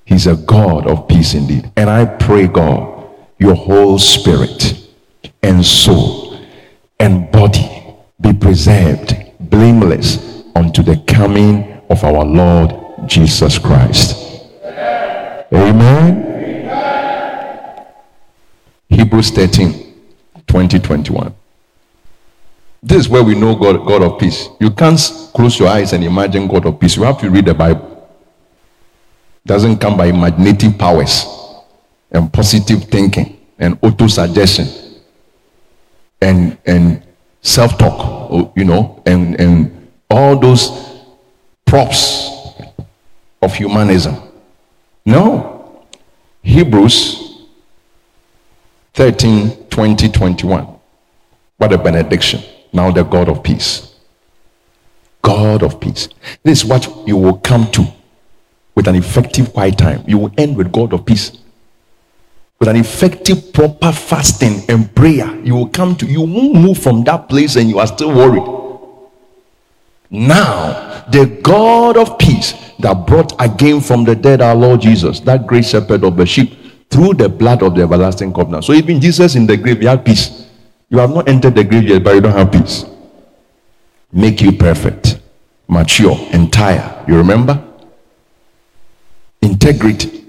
He's a God of peace indeed. And I pray, God, your whole spirit and soul and body be preserved blameless unto the coming of our Lord Jesus Christ. Amen. Hebrews 13, 20, 21. This is where we know God, God of peace. You can't close your eyes and imagine God of peace. You have to read the Bible. It doesn't come by imaginative powers and positive thinking and auto suggestion and and self-talk, oh, you know, and, and all those props of humanism. No. Hebrews 13, 20, 21. What a benediction. Now the God of peace. God of peace. This is what you will come to with an effective quiet time. You will end with God of peace. With an effective, proper fasting and prayer, you will come to, you won't move from that place and you are still worried. Now, the God of peace that brought again from the dead our Lord Jesus, that great shepherd of the sheep, through the blood of the everlasting covenant. So even Jesus in the grave, he had peace. You have not entered the grave yet, but you don't have peace. Make you perfect, mature, entire. You remember? integrity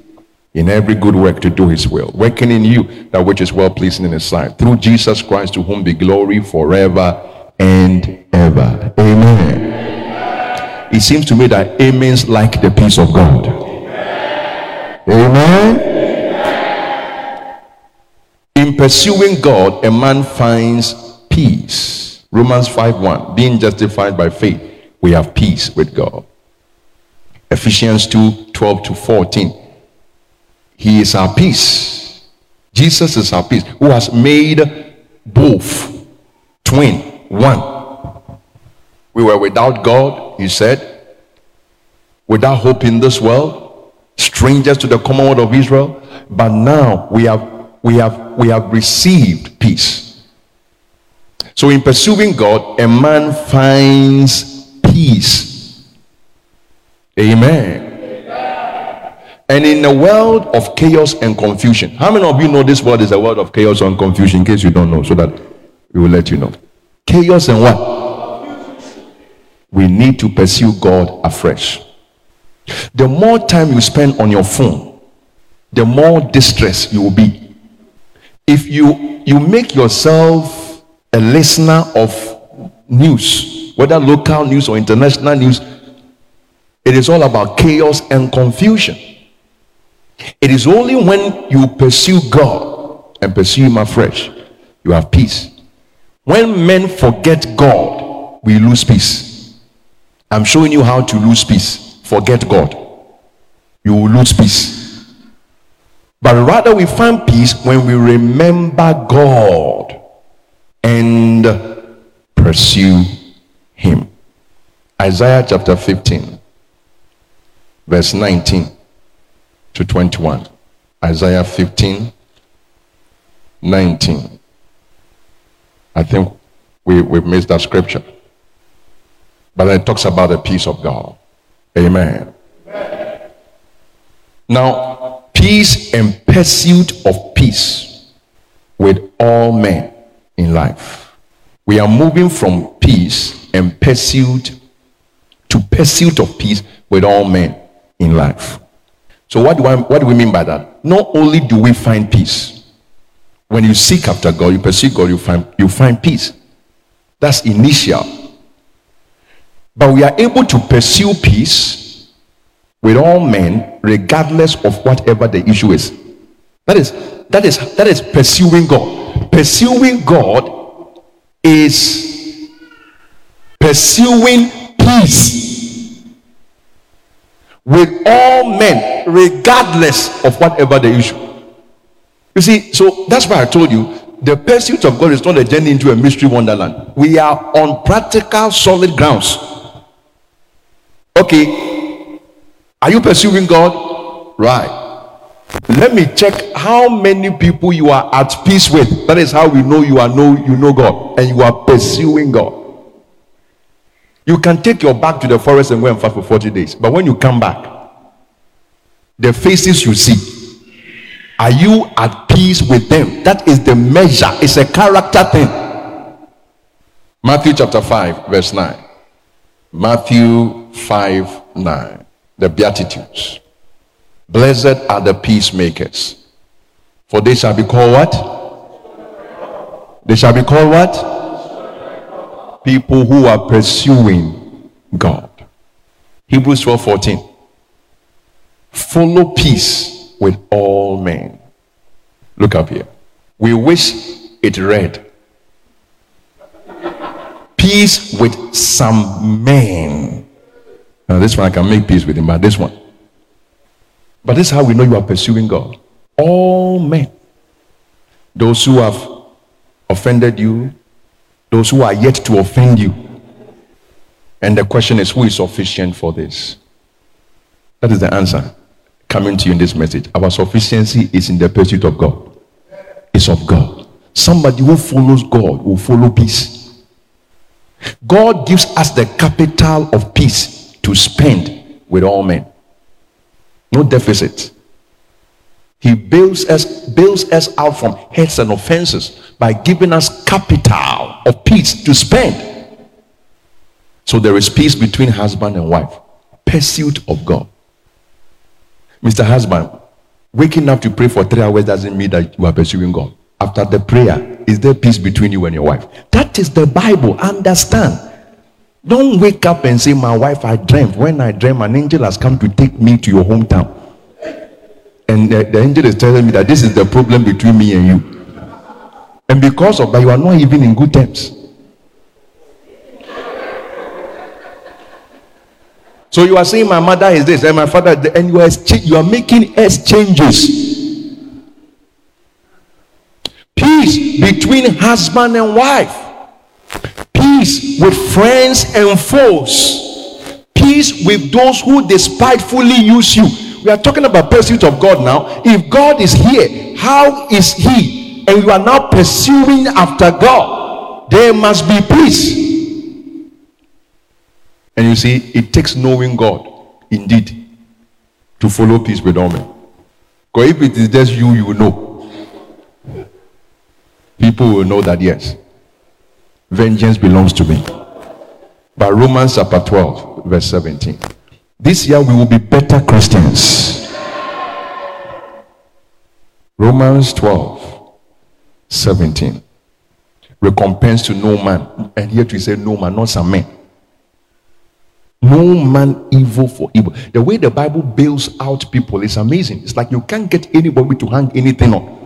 in every good work to do his will, working in you that which is well pleasing in his sight, through Jesus Christ, to whom be glory forever and ever. Amen. It seems to me that amens like the peace of God. Amen. In pursuing God, a man finds peace. Romans 5 1. Being justified by faith, we have peace with God. Ephesians 2 12 to 14 he is our peace. Jesus is our peace, who has made both twin one. We were without God, he said, without hope in this world, strangers to the commonwealth of Israel. But now we have we have we have received peace. So in pursuing God, a man finds peace. Amen. And in a world of chaos and confusion, how many of you know this world is a world of chaos and confusion? In case you don't know, so that we will let you know. Chaos and what? We need to pursue God afresh. The more time you spend on your phone, the more distress you will be. If you you make yourself a listener of news, whether local news or international news, it is all about chaos and confusion. It is only when you pursue God and pursue Him afresh, you have peace. When men forget God, we lose peace. I'm showing you how to lose peace. Forget God. You will lose peace. But rather, we find peace when we remember God and pursue Him. Isaiah chapter 15, verse 19 to 21. Isaiah 15, 19. I think we, we've missed that scripture. But it talks about the peace of God. Amen. Amen. Now, peace and pursuit of peace with all men in life. We are moving from peace and pursuit to pursuit of peace with all men in life. So what do I what do we mean by that? Not only do we find peace, when you seek after God, you pursue God, you find you find peace. That's initial. But we are able to pursue peace with all men, regardless of whatever the issue is. That is that is that is pursuing God. Pursuing God is pursuing peace with all men, regardless of whatever the issue. You see, so that's why I told you the pursuit of God is not a journey into a mystery wonderland. We are on practical, solid grounds. Okay, are you pursuing God? Right. Let me check how many people you are at peace with. That is how we know you are know you know God and you are pursuing God. You can take your back to the forest and go and fast for 40 days. But when you come back, the faces you see, are you at peace with them? That is the measure, it's a character thing. Matthew chapter 5, verse 9. Matthew 5 9. The Beatitudes. Blessed are the peacemakers, for they shall be called what? They shall be called what? people who are pursuing God. Hebrews 12 14. Follow peace with all men. Look up here. We wish it read. Peace with some men. Now, this one I can make peace with him, but this one. But this is how we know you are pursuing God. All men. Those who have offended you, those who are yet to offend you. And the question is, who is sufficient for this? That is the answer coming to you in this message. Our sufficiency is in the pursuit of God. It's of God. Somebody who follows God will follow peace. God gives us the capital of peace to spend with all men. No deficit. He bails us, bails us out from hurts and offenses by giving us capital of peace to spend. So there is peace between husband and wife. Pursuit of God. Mr. Husband, waking up to pray for three hours doesn't mean that you are pursuing God. After the prayer, is there peace between you and your wife? That is the Bible. Understand. Don't wake up and say, My wife, I dreamt. When I dream, an angel has come to take me to your hometown. And the, the angel is telling me that this is the problem between me and you. And because of that, you are not even in good terms. So you are saying my mother is this and my father, and you are you are making exchanges. Peace between husband and wife. Peace with friends and foes. Peace with those who despitefully use you. We are talking about pursuit of God now. If God is here, how is He? And you are now pursuing after God. There must be peace. And you see, it takes knowing God, indeed, to follow peace with all men. Because if it is just you, you know. People will know that, yes, vengeance belongs to me. But Romans chapter 12, verse 17. This year we will be better Christians. Romans 12, 17. Recompense to no man. And yet we say no man, not some men. No man evil for evil. The way the Bible bails out people is amazing. It's like you can't get anybody to hang anything on.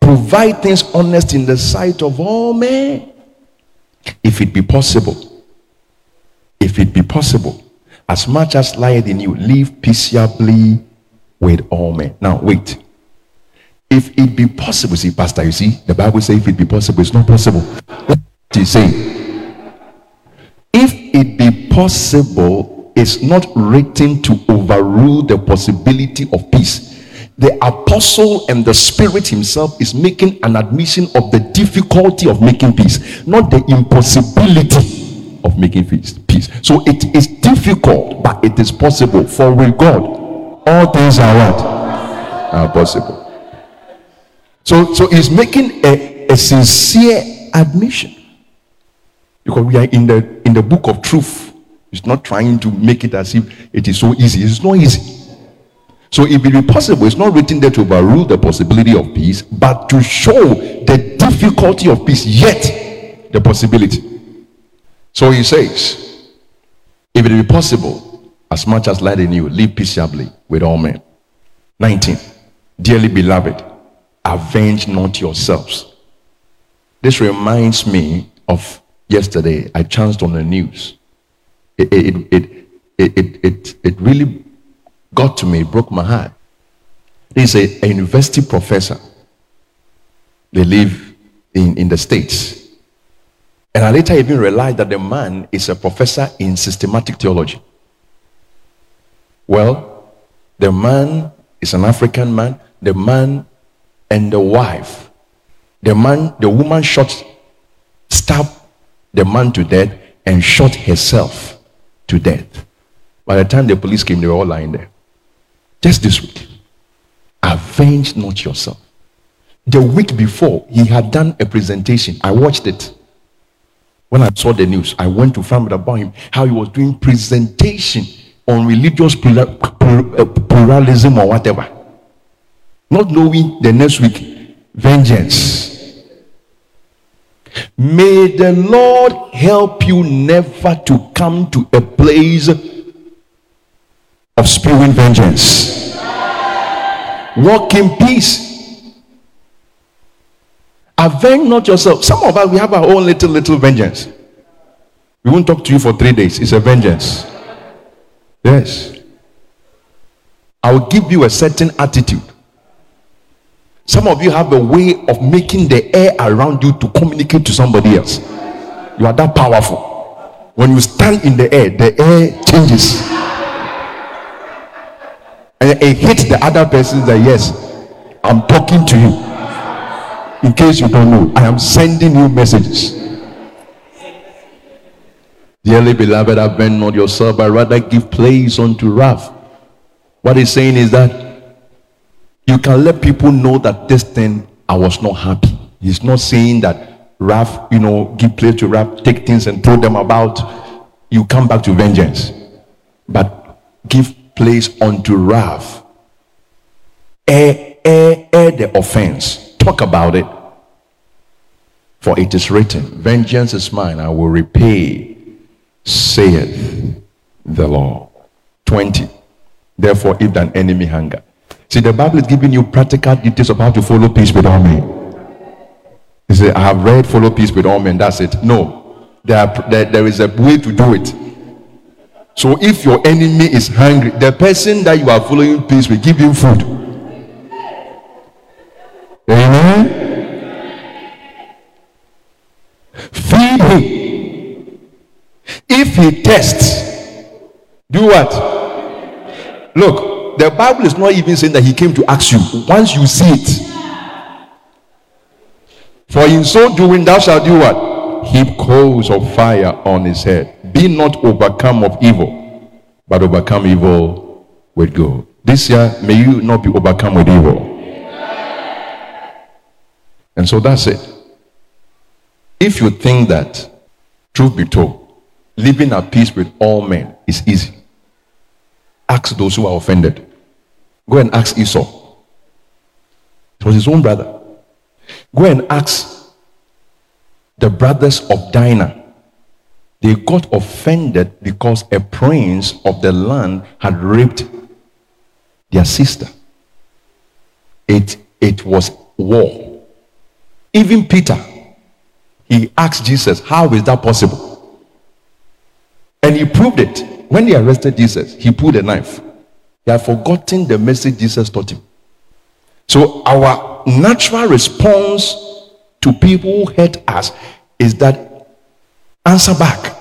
Provide things honest in the sight of all men. If it be possible, if it be possible, as much as lieth in you, live peaceably with all men. Now, wait. If it be possible, see, Pastor, you see, the Bible says if it be possible, it's not possible. What is saying? if it be possible, is not written to overrule the possibility of peace. The apostle and the spirit himself is making an admission of the difficulty of making peace, not the impossibility of making peace. So it is difficult, but it is possible. For with God, all things are what are possible. So, so he's making a, a sincere admission because we are in the in the book of truth. He's not trying to make it as if it is so easy. It's not easy. So if it be possible, it's not written there to overrule the possibility of peace, but to show the difficulty of peace, yet the possibility. So he says, if it be possible, as much as light in you, live peaceably with all men. 19. Dearly beloved, avenge not yourselves. This reminds me of yesterday, I chanced on the news. It, it, it, it, it, it, it really got to me, broke my heart. He's a, a university professor. They live in, in the States. And I later even realized that the man is a professor in systematic theology. Well, the man is an African man. The man and the wife. The man, the woman shot, stabbed the man to death and shot herself to death. By the time the police came, they were all lying there. Just this week. Avenge not yourself. The week before, he had done a presentation. I watched it. When I saw the news, I went to find out about him, how he was doing presentation on religious uh, pluralism or whatever. Not knowing the next week, vengeance May the Lord help you never to come to a place of spewing vengeance. Walk in peace. Avenge not yourself. Some of us, we have our own little, little vengeance. We won't talk to you for three days. It's a vengeance. Yes. I'll give you a certain attitude. Some of you have a way of making the air around you to communicate to somebody else. You are that powerful. When you stand in the air, the air changes. And it hits the other person that, yes, I'm talking to you. In case you don't know, I am sending you messages. Dearly beloved, avenge not yourself, but rather give place unto wrath. What he's saying is that you can let people know that this thing I was not happy. He's not saying that wrath, you know, give place to wrath, take things and throw them about. You come back to vengeance. But give place unto wrath. Air, air, air the offense. Talk about it. For it is written, Vengeance is mine, I will repay, saith the Lord. 20. Therefore, if thine enemy hunger. See, the Bible is giving you practical details of how to follow peace with all men. You say, I have read follow peace with all men. That's it. No. There, are, there, there is a way to do it. So if your enemy is hungry, the person that you are following peace will give him food. Amen. Feed him. If he tests, do what? Look, the Bible is not even saying that he came to ask you. Once you see it, for in so doing, thou shalt do what? Heap coals of fire on his head. Be not overcome of evil, but overcome evil with good. This year, may you not be overcome with evil. And so that's it. If you think that, truth be told, living at peace with all men is easy, ask those who are offended. Go and ask Esau. It was his own brother. Go and ask the brothers of Dinah. They got offended because a prince of the land had raped their sister. It, it was war. Even Peter, he asked Jesus, How is that possible? And he proved it. When they arrested Jesus, he pulled a knife. He had forgotten the message Jesus taught him. So, our natural response to people who hurt us is that answer back.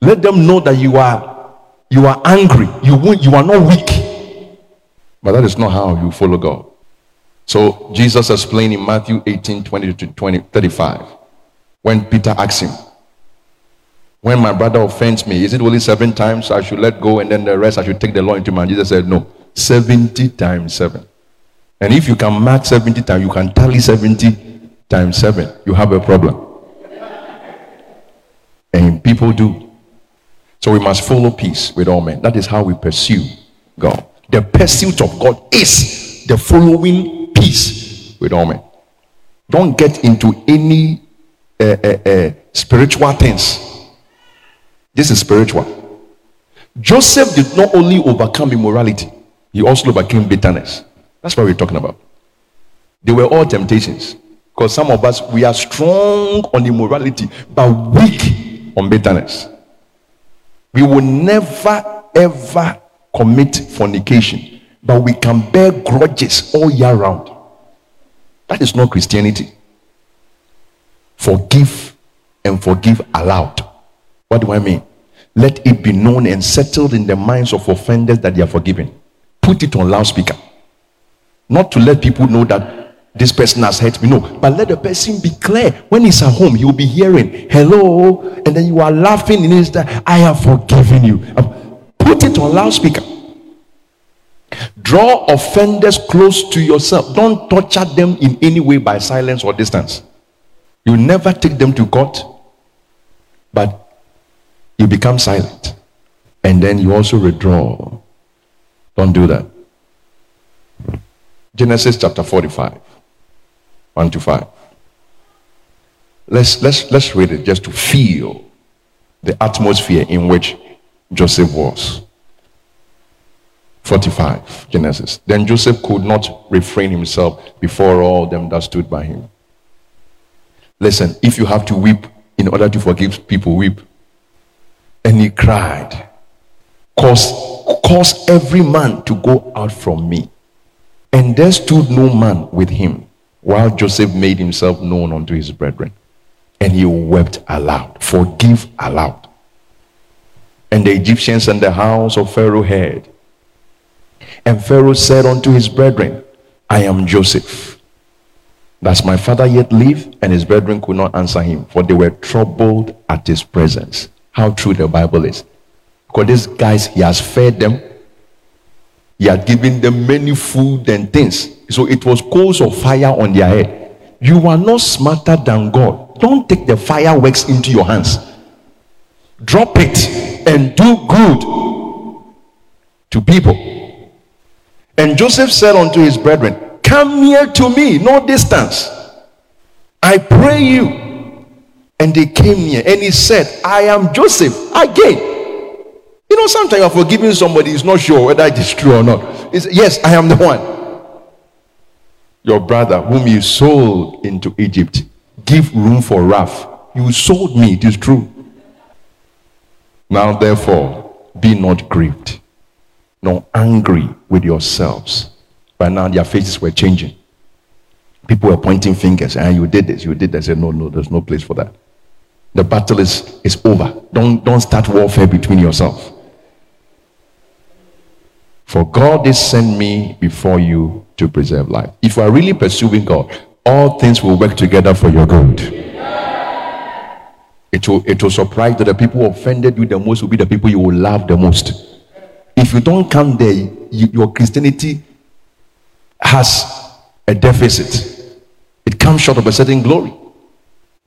Let them know that you are you are angry. You you are not weak. But that is not how you follow God. So Jesus explained in Matthew 18, 20 to 20, 35 when Peter asked him, When my brother offends me, is it only seven times I should let go and then the rest I should take the law into my Jesus said, No, 70 times seven. And if you can mark 70 times, you can tally 70 times seven, you have a problem. And people do. So we must follow peace with all men. That is how we pursue God. The pursuit of God is the following peace with all men. Don't get into any uh, uh, uh, spiritual things. This is spiritual. Joseph did not only overcome immorality, he also overcame bitterness. That's what we're talking about. They were all temptations. Because some of us, we are strong on immorality, but weak on bitterness. We will never, ever commit fornication, but we can bear grudges all year round. That is not Christianity forgive and forgive aloud. What do I mean? Let it be known and settled in the minds of offenders that they are forgiven. Put it on loudspeaker. Not to let people know that this person has hurt me. No, but let the person be clear. When he's at home, he will be hearing, hello, and then you are laughing in his that I have forgiven you. Um, put it on loudspeaker. Draw offenders close to yourself. Don't torture them in any way by silence or distance. You never take them to court, but you become silent. And then you also withdraw. Don't do that. Genesis chapter 45, 1 to 5. Let's, let's, let's read it just to feel the atmosphere in which Joseph was. 45, Genesis. Then Joseph could not refrain himself before all them that stood by him. Listen, if you have to weep in order to forgive people, weep. And he cried, cause, cause every man to go out from me. And there stood no man with him, while Joseph made himself known unto his brethren. And he wept aloud, forgive aloud. And the Egyptians and the house of Pharaoh heard. And Pharaoh said unto his brethren, I am Joseph. Does my father yet live? And his brethren could not answer him, for they were troubled at his presence. How true the Bible is. Because these guys, he has fed them, he had given them many food and things. So it was coals of fire on their head. You are not smarter than God. Don't take the fireworks into your hands. Drop it and do good. to people. And Joseph said unto his brethren, Come near to me, no distance. I pray you. And they came near, and he said, I am Joseph. Again. You know, sometimes you're forgiving somebody, is not sure whether it is true or not. It's, yes, I am the one. Your brother, whom you sold into Egypt, give room for wrath. You sold me, it is true. Now, therefore, be not grieved, nor angry with yourselves. By now, their faces were changing. People were pointing fingers, and ah, you did this, you did that. I said, No, no, there's no place for that. The battle is, is over. Don't, don't start warfare between yourselves. For God did send me before you to preserve life. If you are really pursuing God, all things will work together for your good. It will, it will surprise that the people who offended you the most will be the people you will love the most. If you don't come there, you, your Christianity has a deficit. It comes short of a certain glory.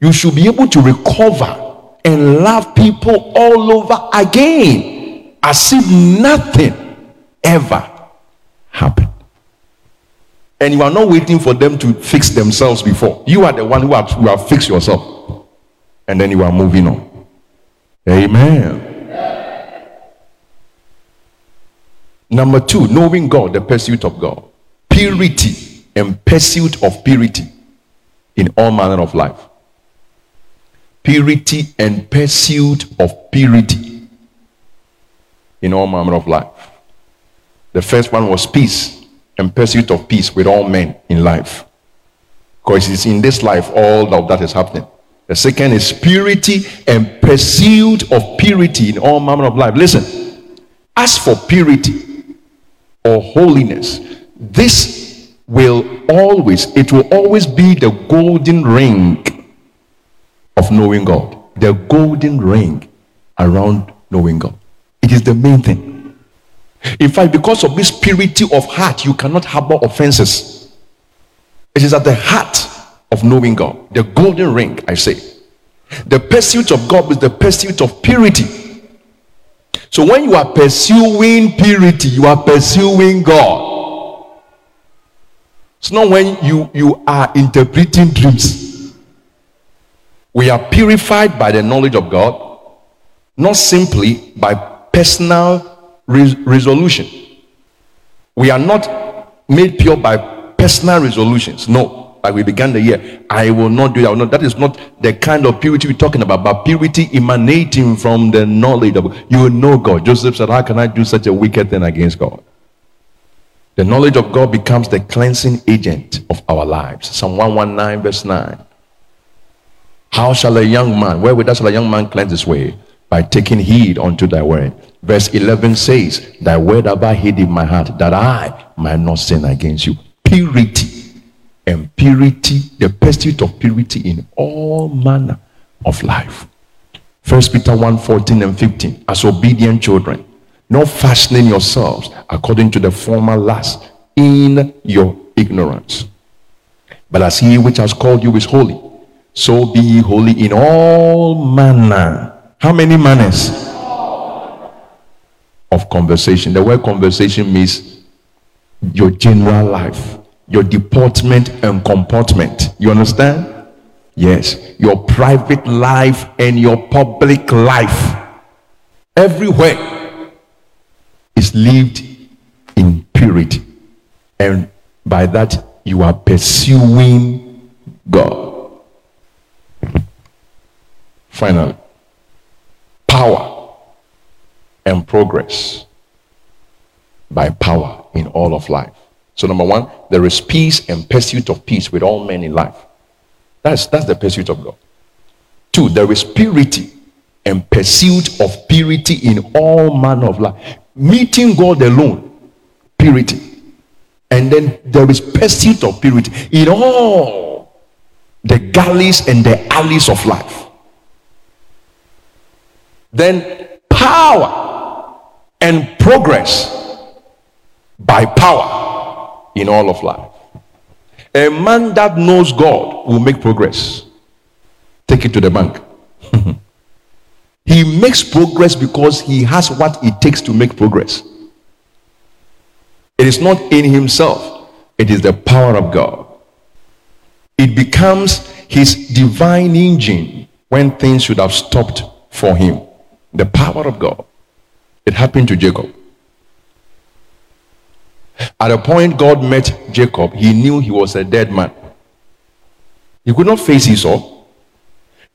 You should be able to recover and love people all over again as if nothing ever happened. And you are not waiting for them to fix themselves before. You are the one who have, who have fixed yourself and then you are moving on. Amen. Number two, knowing God, the pursuit of God. Purity and pursuit of purity in all manner of life. Purity and pursuit of purity in all manner of life. The first one was peace and pursuit of peace with all men in life. Because it's in this life all of that is happening. The second is purity and pursuit of purity in all manner of life. Listen, as for purity or holiness, this will always, it will always be the golden ring of knowing God. The golden ring around knowing God. It is the main thing. In fact, because of this purity of heart, you cannot harbor offenses. It is at the heart of knowing God. The golden ring, I say. The pursuit of God is the pursuit of purity. So when you are pursuing purity, you are pursuing God. It's not when you, you are interpreting dreams. We are purified by the knowledge of God, not simply by personal re- resolution. We are not made pure by personal resolutions. No like we began the year, I will not do that. Not, that is not the kind of purity we're talking about, but purity emanating from the knowledge of you know God. Joseph said, How can I do such a wicked thing against God? The knowledge of God becomes the cleansing agent of our lives. Psalm 119, verse 9. How shall a young man, wherewith shall a young man cleanse his way? By taking heed unto thy word. Verse 11 says, Thy word have I hid in my heart, that I might not sin against you. Purity and purity, the pursuit of purity in all manner of life. First Peter 1 14 and 15. As obedient children, not fashioning yourselves according to the former lust in your ignorance. But as he which has called you is holy, so be ye holy in all manner. How many manners? Of conversation. The word conversation means your general life your deportment and comportment. You understand? Yes. Your private life and your public life. Everywhere is lived in purity. And by that, you are pursuing God. Finally, power and progress by power in all of life. So, number one, there is peace and pursuit of peace with all men in life. That's, that's the pursuit of God. Two, there is purity and pursuit of purity in all manner of life. Meeting God alone, purity. And then there is pursuit of purity in all the gullies and the alleys of life. Then power and progress by power in all of life. A man that knows God will make progress. Take it to the bank. he makes progress because he has what it takes to make progress. It is not in himself, it is the power of God. It becomes his divine engine when things should have stopped for him. The power of God. It happened to Jacob. At a point God met Jacob, he knew he was a dead man. He could not face Esau,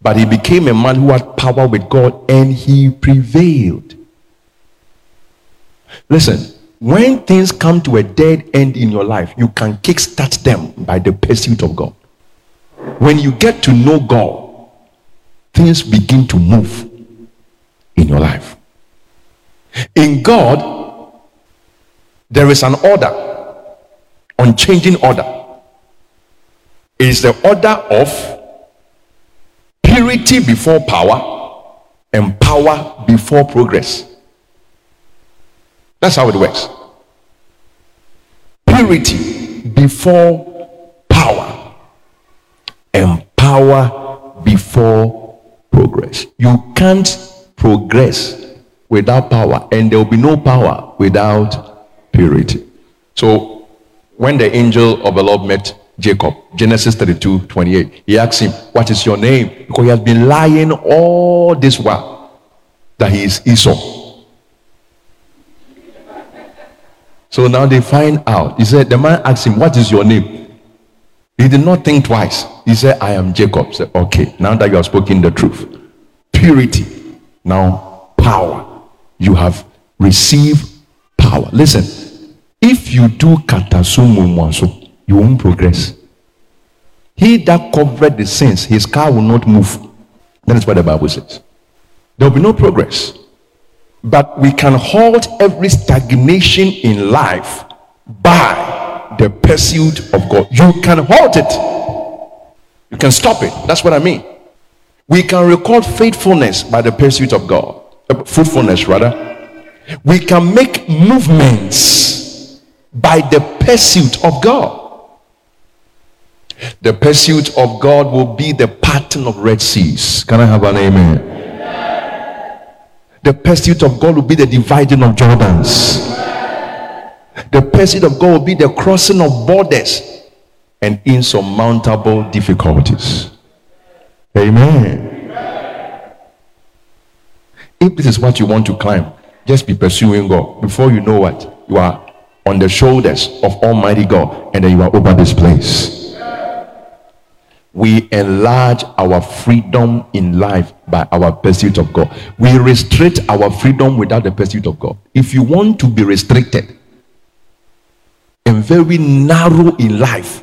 but he became a man who had power with God and he prevailed. Listen, when things come to a dead end in your life, you can kickstart them by the pursuit of God. When you get to know God, things begin to move in your life. In God, there is an order, unchanging order. It is the order of purity before power and power before progress. That's how it works. Purity before power and power before progress. You can't progress without power, and there will be no power without purity. So, when the angel of the Lord met Jacob, Genesis 32 28, he asked him, What is your name? Because he has been lying all this while that he is Esau. So now they find out. He said, The man asked him, What is your name? He did not think twice. He said, I am Jacob. He said, Okay, now that you have spoken the truth, purity, now power you have received power. Listen, if you do katasumu you won't progress. He that covered the sins, his car will not move. That is what the Bible says. There will be no progress. But we can halt every stagnation in life by the pursuit of God. You can halt it. You can stop it. That's what I mean. We can record faithfulness by the pursuit of God fruitfulness rather. We can make movements by the pursuit of god. The pursuit of god will be the pattern of red seas. Can i have an amen? The pursuit of god will be the dividing of jordans. The pursuit of god will be the crossing of borders and insurmountable difficulties. Amen if this is what you want to climb, just be pursuing God. Before you know what, you are on the shoulders of Almighty God, and then you are over this place. We enlarge our freedom in life by our pursuit of God. We restrict our freedom without the pursuit of God. If you want to be restricted and very narrow in life,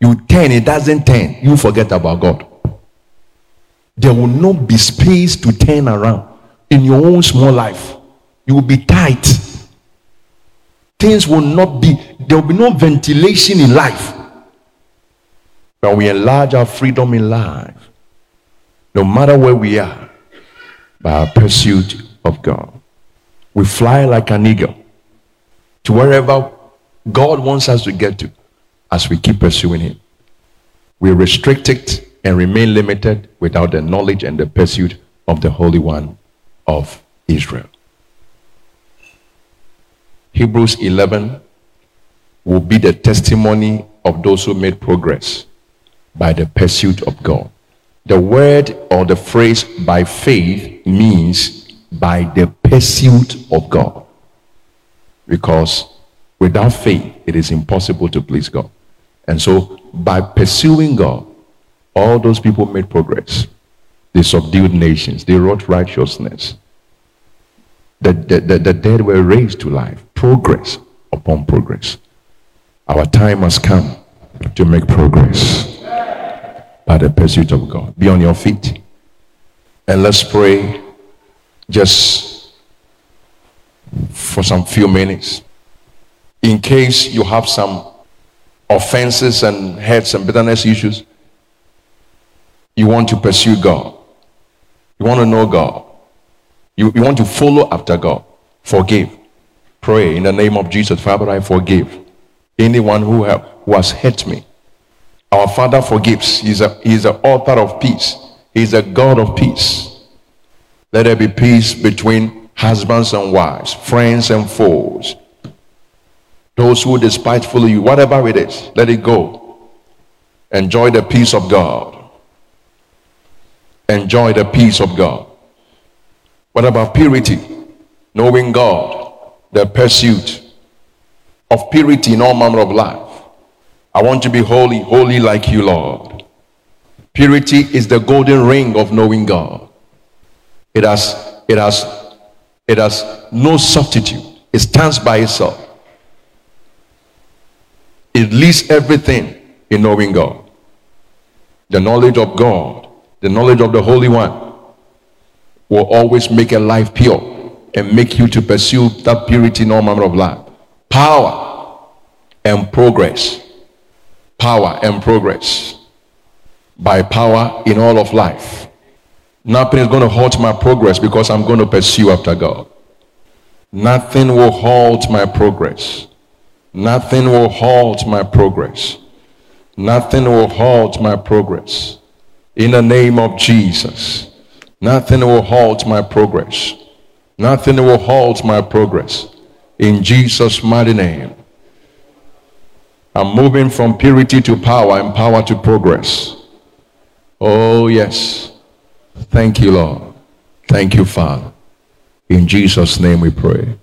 you turn, it doesn't turn, you forget about God there will not be space to turn around in your own small life. You will be tight. Things will not be, there will be no ventilation in life. But we enlarge our freedom in life, no matter where we are, by our pursuit of God. We fly like an eagle to wherever God wants us to get to as we keep pursuing Him. We restrict it and remain limited without the knowledge and the pursuit of the Holy One of Israel. Hebrews 11 will be the testimony of those who made progress by the pursuit of God. The word or the phrase by faith means by the pursuit of God. Because without faith, it is impossible to please God. And so, by pursuing God, all those people made progress. They subdued nations. They wrought righteousness. The, the, the, the dead were raised to life. Progress upon progress. Our time has come to make progress by the pursuit of God. Be on your feet. And let's pray just for some few minutes. In case you have some offenses and hurts and bitterness issues, you want to pursue God. You want to know God. You, you want to follow after God. Forgive. Pray in the name of Jesus. Father, I forgive anyone who, have, who has hurt me. Our Father forgives. He's, a, he's the author of peace. He's a God of peace. Let there be peace between husbands and wives, friends and foes. Those who despitefully whatever it is, let it go. Enjoy the peace of God. Enjoy the peace of God. What about purity? Knowing God, the pursuit of purity in all manner of life. I want to be holy, holy like you, Lord. Purity is the golden ring of knowing God. It has, it has, it has no substitute. It stands by itself. It leads everything in knowing God. The knowledge of God, the knowledge of the Holy One, will always make a life pure and make you to pursue that purity in all manner of life. Power and progress. Power and progress. By power in all of life. Nothing is going to halt my progress because I'm going to pursue after God. Nothing will halt my progress. Nothing will halt my progress. Nothing will halt my progress. In the name of Jesus. Nothing will halt my progress. Nothing will halt my progress. In Jesus' mighty name. I'm moving from purity to power and power to progress. Oh, yes. Thank you, Lord. Thank you, Father. In Jesus' name we pray.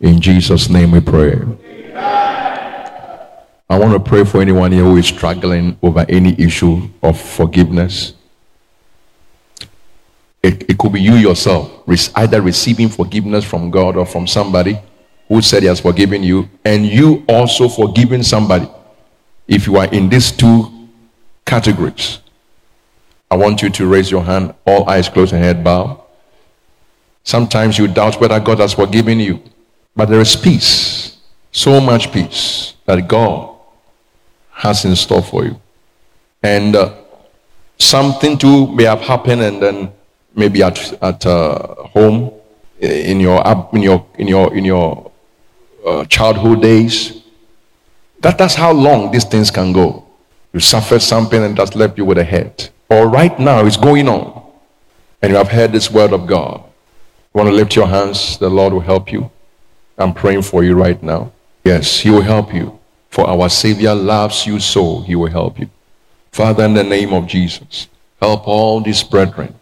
In Jesus' name we pray. I want to pray for anyone here who is struggling over any issue of forgiveness. It, it could be you yourself, either receiving forgiveness from God or from somebody who said he has forgiven you, and you also forgiving somebody. If you are in these two categories, I want you to raise your hand, all eyes closed and head bowed. Sometimes you doubt whether God has forgiven you, but there is peace, so much peace that God has in store for you. And uh, something too may have happened, and then maybe at at uh, home, in your in your in your in your uh, childhood days. That that's how long these things can go. You suffered something and that's left you with a head. Or right now it's going on, and you have heard this word of God. You want to lift your hands? The Lord will help you. I'm praying for you right now. Yes, He will help you. For our Savior loves you so, He will help you. Father, in the name of Jesus, help all these brethren,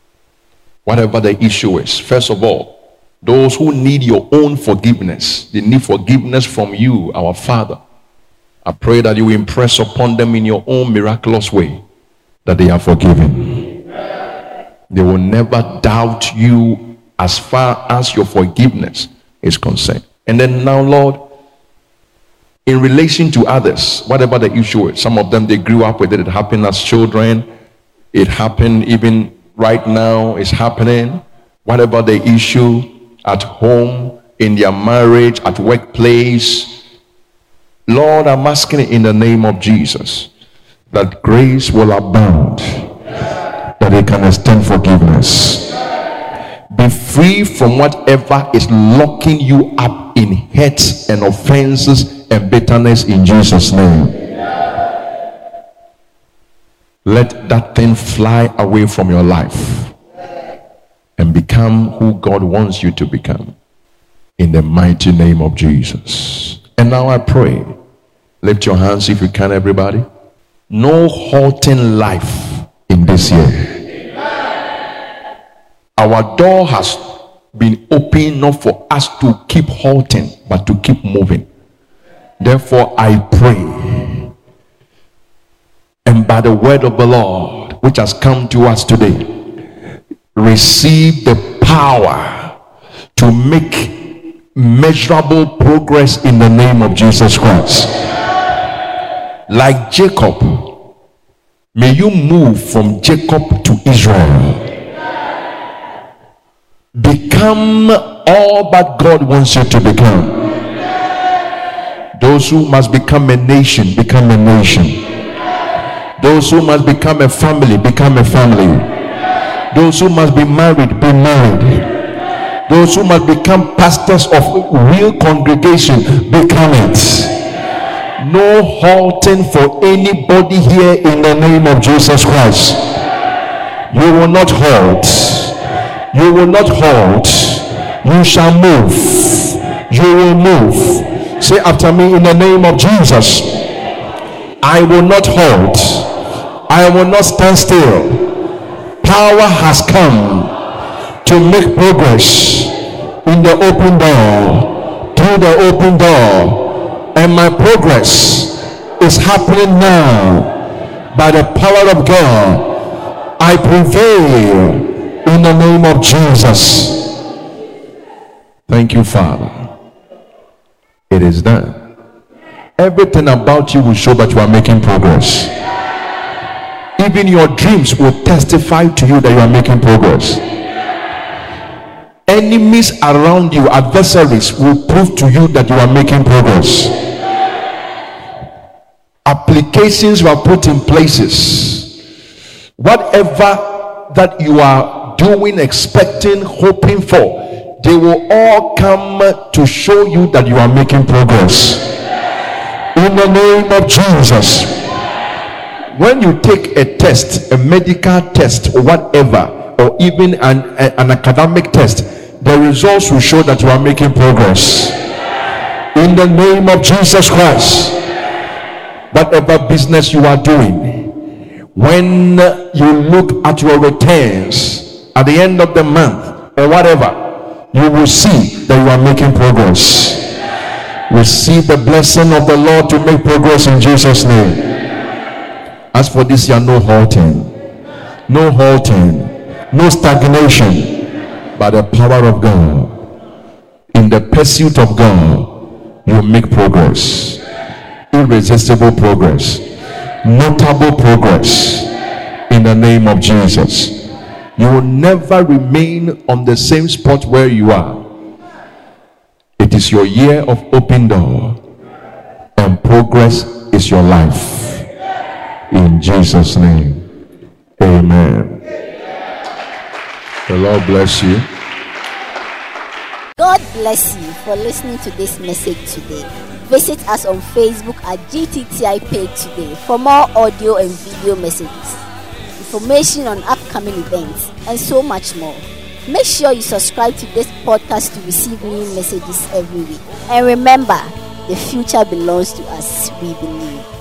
whatever the issue is. First of all, those who need your own forgiveness, they need forgiveness from you, our Father. I pray that you impress upon them in your own miraculous way that they are forgiven. They will never doubt you as far as your forgiveness is concerned. And then now, Lord, in relation to others, whatever the issue is, some of them they grew up with it, it happened as children, it happened even right now, it's happening. Whatever the issue at home, in their marriage, at workplace, Lord, I'm asking in the name of Jesus that grace will abound, that they can extend forgiveness. Be free from whatever is locking you up in hurts and offenses and bitterness in Jesus' name. Let that thing fly away from your life and become who God wants you to become. In the mighty name of Jesus. And now I pray. Lift your hands if you can, everybody. No halting life in this year. Our door has been open not for us to keep halting, but to keep moving. Therefore, I pray, and by the word of the Lord, which has come to us today, receive the power to make measurable progress in the name of Jesus Christ. Like Jacob, may you move from Jacob to Israel become all that God wants you to become. Those who must become a nation, become a nation. Those who must become a family, become a family. Those who must be married, be married. Those who must become pastors of real congregation, become it. No halting for anybody here in the name of Jesus Christ. You will not halt you will not halt. You shall move. You will move. Say after me in the name of Jesus. I will not halt. I will not stand still. Power has come to make progress in the open door, through the open door. And my progress is happening now by the power of God. I prevail in the name of Jesus. Thank you, Father. It is done. Everything about you will show that you are making progress. Even your dreams will testify to you that you are making progress. Enemies around you, adversaries, will prove to you that you are making progress. Applications were put in places. Whatever that you are doing, expecting, hoping for, they will all come to show you that you are making progress. In the name of Jesus. When you take a test, a medical test, or whatever, or even an, an academic test, the results will show that you are making progress. In the name of Jesus Christ. Whatever business you are doing, when you look at your returns at the end of the month or whatever, you will see that you are making progress. Receive the blessing of the Lord to make progress in Jesus' name. As for this year, no halting, no halting, no stagnation, by the power of God. In the pursuit of God, you make progress. Irresistible progress. Notable progress. In the name of Jesus you will never remain on the same spot where you are. It is your year of open door, and progress is your life. In Jesus' name, amen. The Lord bless you. God bless you for listening to this message today. Visit us on Facebook at GTTI page today for more audio and video messages information on upcoming events, and so much more. Make sure you subscribe to this podcast to receive new messages every week. And remember, the future belongs to us, we believe.